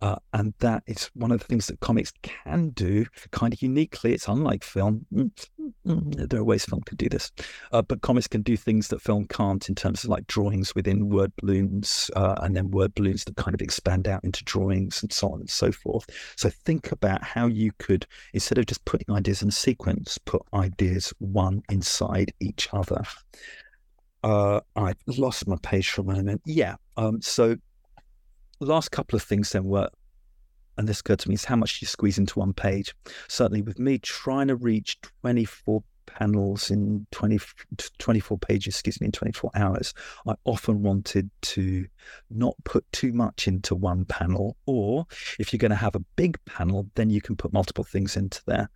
Uh, and that is one of the things that comics can do kind of uniquely. It's unlike film. Mm, there are ways film can do this, uh, but comics can do things that film can't in terms of like drawings within word balloons uh, and then word balloons that kind of expand out into drawings and so on and so forth. So think about how you could, instead of just putting ideas in a sequence, put ideas one inside each other uh, I lost my page for a moment. Yeah. Um, so last couple of things then were, and this occurred to me, is how much you squeeze into one page. Certainly with me trying to reach 24 panels in 20, 24 pages, excuse me, in 24 hours, I often wanted to not put too much into one panel. Or if you're going to have a big panel, then you can put multiple things into there.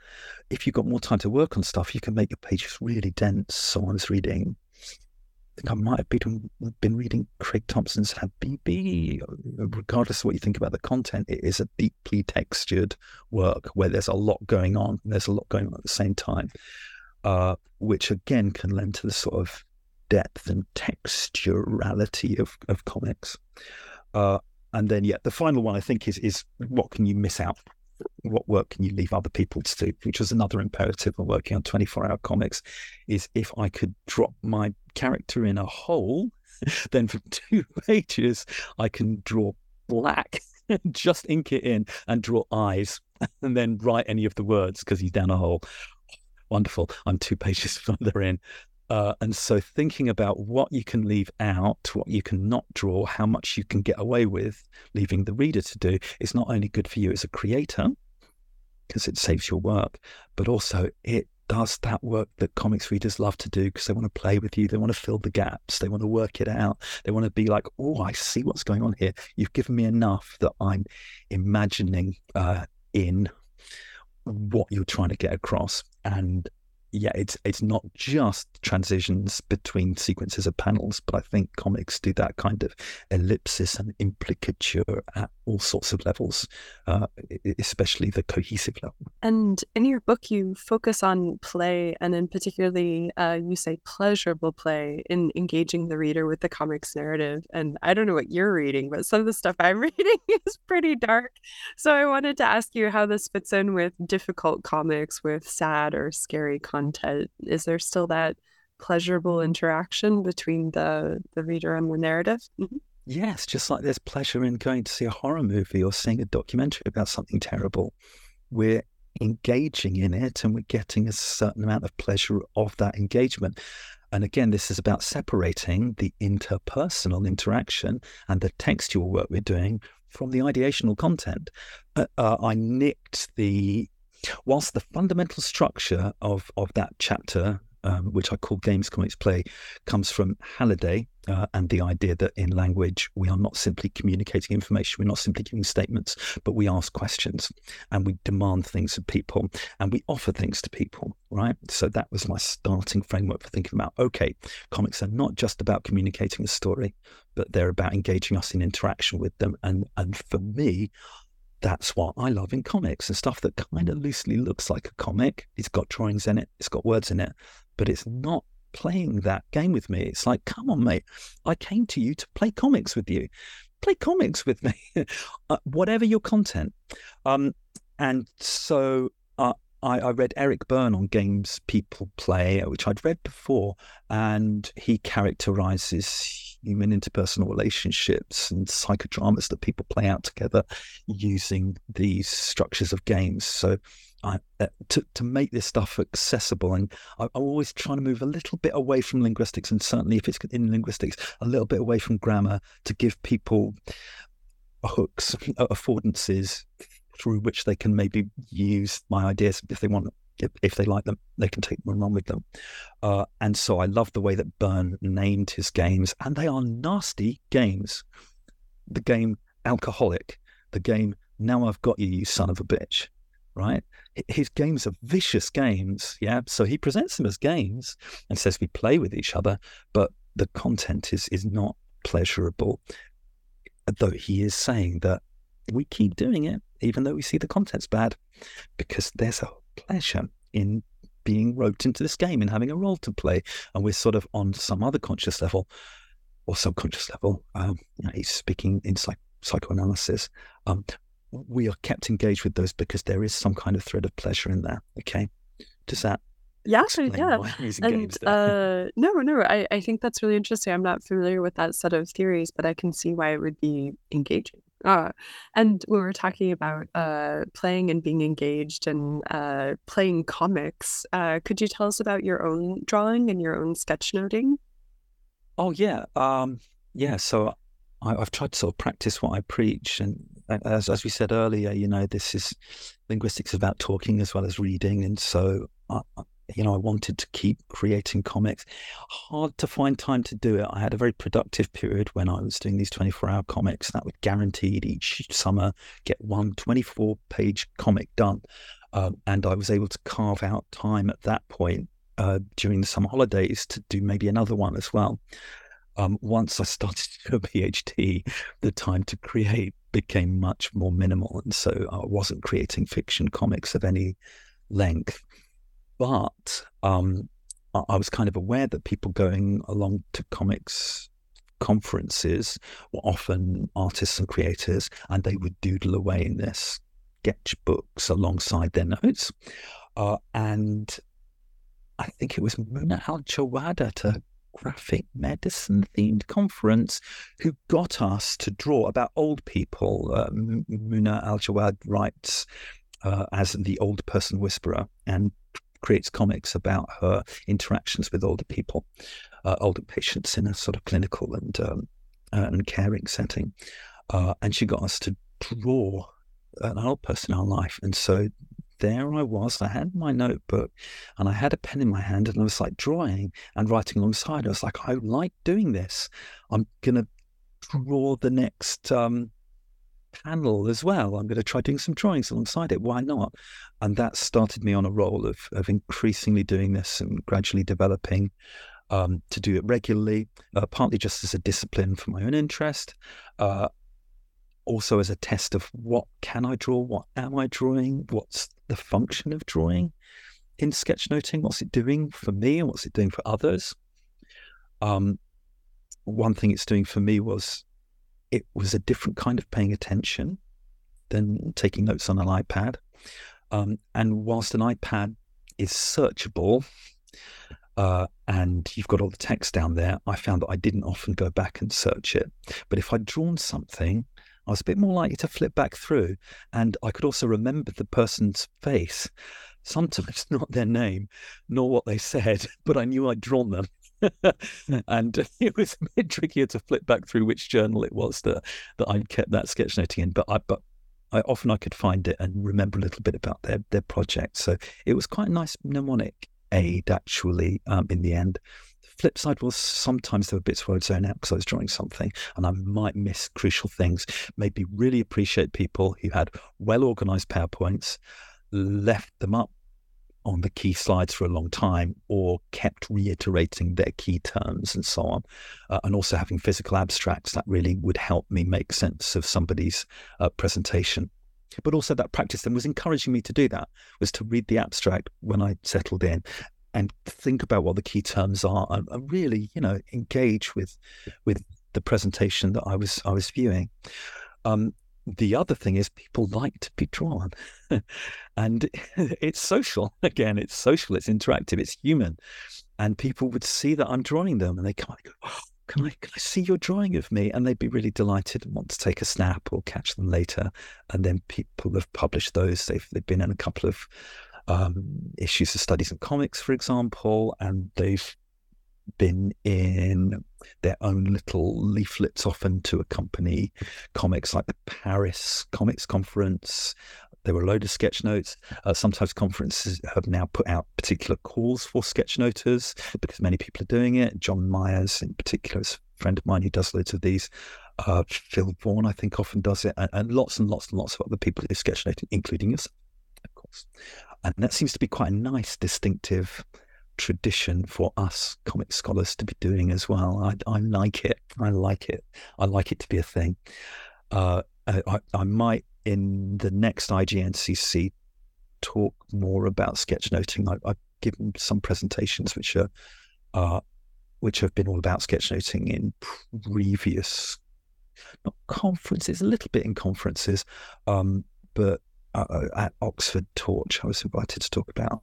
If you've got more time to work on stuff, you can make your pages really dense. So reading think I might have been, been reading Craig Thompson's Habibi. Regardless of what you think about the content, it is a deeply textured work where there's a lot going on. there's a lot going on at the same time uh, which again can lend to the sort of depth and texturality of, of comics. Uh, and then, yeah, the final one I think is is what can you miss out? What work can you leave other people to do? Which was another imperative of working on 24 hour comics. Is if I could drop my character in a hole, then for two pages I can draw black, just ink it in and draw eyes, and then write any of the words because he's down a hole wonderful. I'm two pages further in. Uh, and so thinking about what you can leave out, what you can not draw, how much you can get away with leaving the reader to do is not only good for you as a creator, because it saves your work, but also it does that work that comics readers love to do because they want to play with you. They want to fill the gaps. They want to work it out. They want to be like, oh, I see what's going on here. You've given me enough that I'm imagining uh, in what you're trying to get across. And yeah, it's it's not just transitions between sequences of panels, but I think comics do that kind of ellipsis and implicature at all sorts of levels, uh, especially the cohesive level. And in your book, you focus on play, and in particularly, uh, you say pleasurable play in engaging the reader with the comics narrative. And I don't know what you're reading, but some of the stuff I'm reading is pretty dark. So I wanted to ask you how this fits in with difficult comics, with sad or scary content is there still that pleasurable interaction between the the reader and the narrative mm-hmm. yes just like there's pleasure in going to see a horror movie or seeing a documentary about something terrible we're engaging in it and we're getting a certain amount of pleasure of that engagement and again, this is about separating the interpersonal interaction and the textual work we're doing from the ideational content. Uh, uh, I nicked the whilst the fundamental structure of, of that chapter, um, which I call Games Comics Play, comes from Halliday uh, and the idea that in language we are not simply communicating information, we're not simply giving statements, but we ask questions and we demand things of people and we offer things to people, right? So that was my starting framework for thinking about okay, comics are not just about communicating a story, but they're about engaging us in interaction with them. And and for me, that's what I love in comics and stuff that kind of loosely looks like a comic. It's got drawings in it, it's got words in it, but it's not playing that game with me. It's like, come on, mate, I came to you to play comics with you. Play comics with me, uh, whatever your content. Um, and so uh, I, I, read Eric Berne on Games People Play, which I'd read before, and he characterizes human interpersonal relationships and psychodramas that people play out together using these structures of games. So, I, uh, to to make this stuff accessible, and I, am always trying to move a little bit away from linguistics, and certainly if it's in linguistics, a little bit away from grammar to give people hooks, affordances through which they can maybe use my ideas if they want if, if they like them, they can take them and run with them. Uh, and so I love the way that Berne named his games, and they are nasty games. The game Alcoholic, the game Now I've Got You, You Son of a Bitch, right? His games are vicious games, yeah. So he presents them as games and says we play with each other, but the content is is not pleasurable. Though he is saying that we keep doing it, even though we see the content's bad, because there's a pleasure in being roped into this game and having a role to play. And we're sort of on some other conscious level or subconscious level. Um, you know, he's speaking in psych- psychoanalysis. Um, we are kept engaged with those because there is some kind of thread of pleasure in there. Okay. Does that yeah, yeah. And uh, no, no, I, I think that's really interesting. I'm not familiar with that set of theories, but I can see why it would be engaging. Uh, and we were talking about uh, playing and being engaged and uh, playing comics. Uh, could you tell us about your own drawing and your own sketchnoting? Oh yeah, um, yeah. So I, have tried to sort of practice what I preach, and as as we said earlier, you know, this is linguistics about talking as well as reading, and so I, you know, I wanted to keep creating comics. Hard to find time to do it. I had a very productive period when I was doing these 24 hour comics that would guaranteed each summer get one 24 page comic done. Um, and I was able to carve out time at that point uh, during the summer holidays to do maybe another one as well. Um, once I started to do a PhD, the time to create became much more minimal. And so I wasn't creating fiction comics of any length. But um, I was kind of aware that people going along to comics conferences were often artists and creators, and they would doodle away in their sketchbooks alongside their notes. Uh, and I think it was Muna Al Jawad at a graphic medicine themed conference who got us to draw about old people. Uh, Muna Al Jawad writes uh, as the old person whisperer and creates comics about her interactions with older people, uh, older patients in a sort of clinical and um, uh, and caring setting. Uh, and she got us to draw an old person in our life. And so there I was. I had my notebook and I had a pen in my hand and I was like drawing and writing alongside. I was like, I like doing this. I'm going to draw the next um, panel as well. I'm going to try doing some drawings alongside it. Why not? And that started me on a role of, of increasingly doing this and gradually developing um, to do it regularly, uh, partly just as a discipline for my own interest, uh, also as a test of what can I draw, what am I drawing, what's the function of drawing in sketchnoting, what's it doing for me and what's it doing for others. Um, one thing it's doing for me was it was a different kind of paying attention than taking notes on an iPad. Um, and whilst an iPad is searchable uh, and you've got all the text down there, I found that I didn't often go back and search it. But if I'd drawn something, I was a bit more likely to flip back through. And I could also remember the person's face, sometimes not their name, nor what they said, but I knew I'd drawn them. and it was a bit trickier to flip back through which journal it was that that I'd kept that sketchnoting in. But I but I often I could find it and remember a little bit about their their project. So it was quite a nice mnemonic aid actually um, in the end. Flip side was sometimes there were bits where I'd zone out because I was drawing something and I might miss crucial things. Maybe really appreciate people who had well organized PowerPoints, left them up on the key slides for a long time or kept reiterating their key terms and so on. Uh, and also having physical abstracts that really would help me make sense of somebody's uh, presentation. But also that practice then was encouraging me to do that, was to read the abstract when I settled in and think about what the key terms are and, and really, you know, engage with with the presentation that I was I was viewing. Um, the other thing is people like to be drawn and it's social again it's social it's interactive it's human and people would see that i'm drawing them and they kind of go oh, can I, can I see your drawing of me? And they'd be really delighted and want to take a snap or catch them later. And then people have published those. They've, they've been in a couple of um, issues of studies in comics, for example, and they've been in their own little leaflets, often to accompany comics like the Paris Comics Conference. There were a load of sketch notes. Uh, sometimes conferences have now put out particular calls for sketchnoters because many people are doing it. John Miers, in particular, is a friend of mine who does loads of these. Uh, Phil Vaughan, I think, often does it, and, and, lots and lots and lots of other people do sketchnoting, including us, of course. And that seems to be quite a nice, distinctive tradition for us comic scholars to be doing as well. I, I like it. I like it. I like it to be a thing. Uh, I, I, might in the next IGNCC talk more about sketchnoting. I, have given some presentations which are uh, which have been all about sketchnoting in previous not conferences, a little bit in conferences, um, but uh, uh at Oxford Torch, I was invited to talk about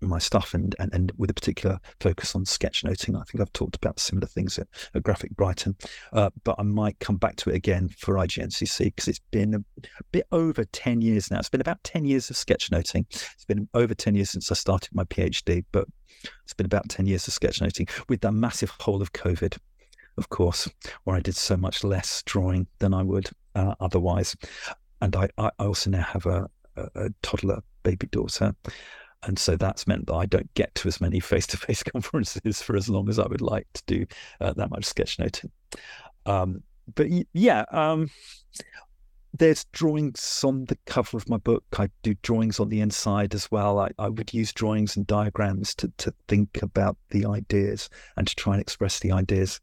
my stuff and, and, and with a particular focus on sketchnoting. I think I've talked about similar things at, at Graphic Brighton, uh, but I might come back to it again for IGNCC because it's been a, a, bit over 10 years now. It's been about 10 years of sketchnoting. It's been over 10 years since I started my PhD, but it's been about 10 years of sketchnoting with that massive hole of COVID. of course, where I did so much less drawing than I would uh, otherwise. And I, I also now have a, a, a toddler baby daughter. And so that's meant that I don't get to as many face to face conferences for as long as I would like to do uh, that much sketchnoting. Um, but yeah, um, there's drawings on the cover of my book. I do drawings on the inside as well. I, I would use drawings and diagrams to, to think about the ideas and to try and express the ideas.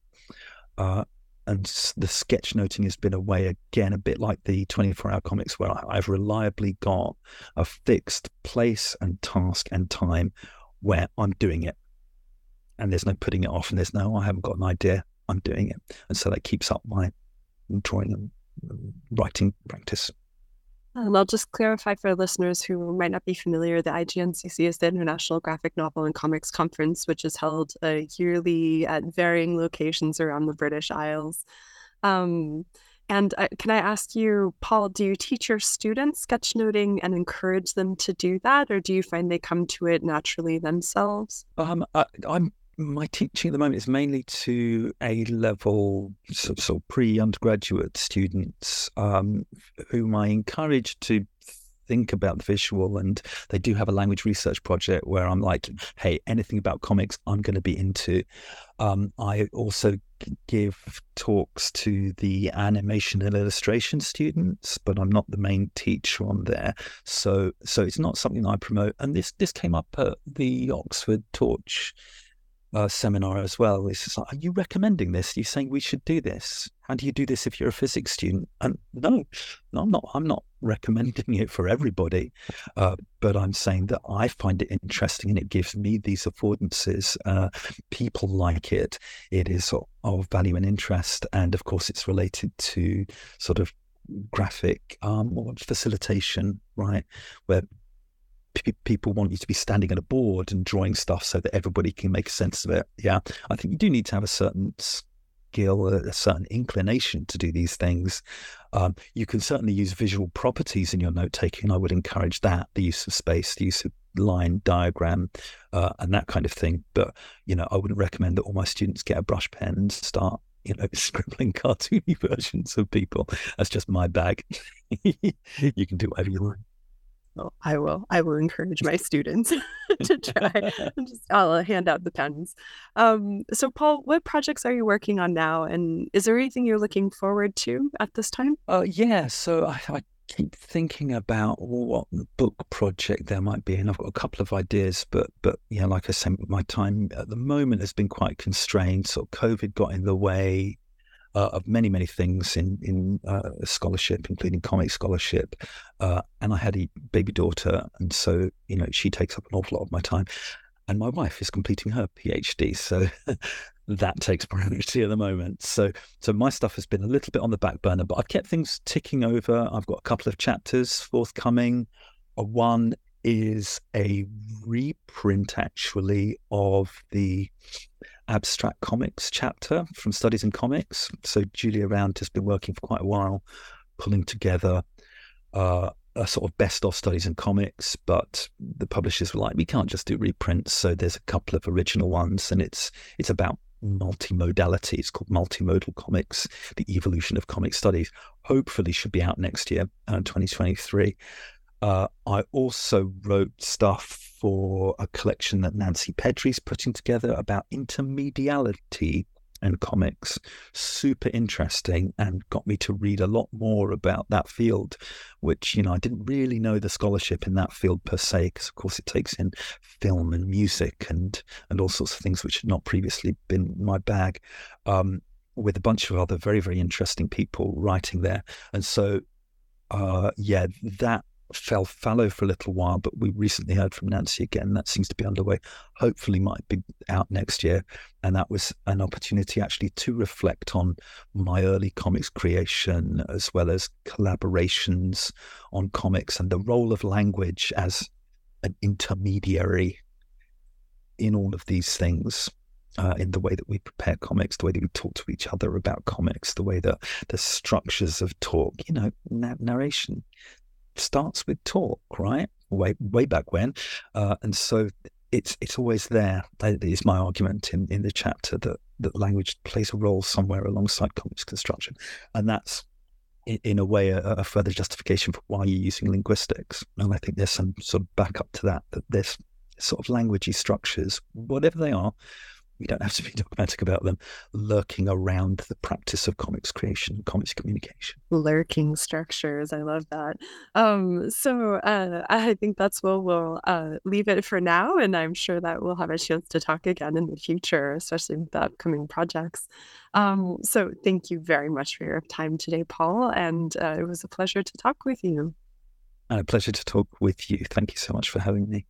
Uh, and the sketchnoting has been a way, again, a bit like the 24 hour comics, where I've reliably got a fixed place and task and time where I'm doing it. And there's no putting it off, and there's no, oh, I haven't got an idea, I'm doing it. And so that keeps up my drawing and writing practice. And I'll just clarify for listeners who might not be familiar, the IGNCC is the International Graphic Novel and Comics Conference, which is held uh, yearly at varying locations around the British Isles. Um, and uh, can I ask you, Paul, do you teach your students sketchnoting and encourage them to do that, or do you find they come to it naturally themselves? Um, I, I'm my teaching at the moment is mainly to A level, sort of, sort of pre undergraduate students, um, whom I encourage to think about the visual. And they do have a language research project where I'm like, hey, anything about comics, I'm going to be into. Um, I also give talks to the animation and illustration students, but I'm not the main teacher on there. So, so it's not something I promote. And this this came up at the Oxford Torch uh, seminar as well. It's like, are you recommending this? Are you saying we should do this? How do you do this if you're a physics student? And no, no, I'm not. I'm not recommending it for everybody, uh, but I'm saying that I find it interesting and it gives me these affordances. Uh, people like it. It is of value and interest, and of course, it's related to sort of graphic um, facilitation, right? Where people want you to be standing at a board and drawing stuff so that everybody can make sense of it. Yeah, I think you do need to have a certain skill, a, certain inclination to do these things. Um, you can certainly use visual properties in your note taking. I would encourage that the use of space, the use of line, diagram, uh, and that kind of thing. But you know, I wouldn't recommend that all my students get a brush pen and start you know, scribbling cartoony versions of people. That's just my bag. you can do whatever you like. Well, I will. I will encourage my students to try. Just I'll hand out the pens. Um, so, Paul, what projects are you working on now, and is there anything you're looking forward to at this time? Uh, yeah. So I, I keep thinking about what book project there might be, and I've got a couple of ideas. But but yeah, like I said, my time at the moment has been quite constrained. So COVID got in the way uh, of many, many things in in uh, scholarship, including comic scholarship. Uh, and I had a baby daughter, and so you know she takes up an awful lot of my time. And my wife is completing her PhD, so that takes priority at the moment. So, so my stuff has been a little bit on the back burner, but I've kept things ticking over. I've got a couple of chapters forthcoming. One is a reprint, actually, of the abstract comics chapter from Studies in Comics. So Julia Round has been working for quite a while, pulling together uh, a sort of best of studies in comics, but the publishers were like, we can't just do reprints. So there's a couple of original ones, and it's it's about multimodality. It's called Multimodal Comics: The Evolution of Comic Studies. Hopefully, should be out next year, uh, 2023. Uh, I also wrote stuff for a collection that Nancy Pedri's putting together about intermediality and comics. Super interesting and got me to read a lot more about that field, which, you know, I didn't really know the scholarship in that field per se, because of course it takes in film and music and, and all sorts of things which had not previously been my bag. Um, with a bunch of other very, very interesting people writing there. And so, uh, yeah, that fell fallow for a little while, but we recently heard from Nancy again. That seems to be underway. Hopefully, might be out next year. And that was an opportunity actually to reflect on my early comics creation as well as collaborations on comics and the role of language as an intermediary in all of these things. Uh, in the way that we prepare comics, the way that we talk to each other about comics, the way that the structures of talk, you know, narration, starts with talk, right? Way way back when, uh, and so it's it's always there. That is my argument in, in the chapter that that language plays a role somewhere alongside comics construction, and that's in, in a way a, a, further justification for why you're using linguistics. And I think there's some sort of backup to that that there's sort of languagey structures, whatever they are, we don't have to be dogmatic about them, lurking around the practice of comics creation and comics communication. Lurking structures. I love that. Um, so uh, I think that's where we'll uh, leave it for now. And I'm sure that we'll have a chance to talk again in the future, especially with the upcoming projects. Um, so thank you very much for your time today, Paul. And uh, it was a pleasure to talk with you. And a pleasure to talk with you. Thank you so much for having me.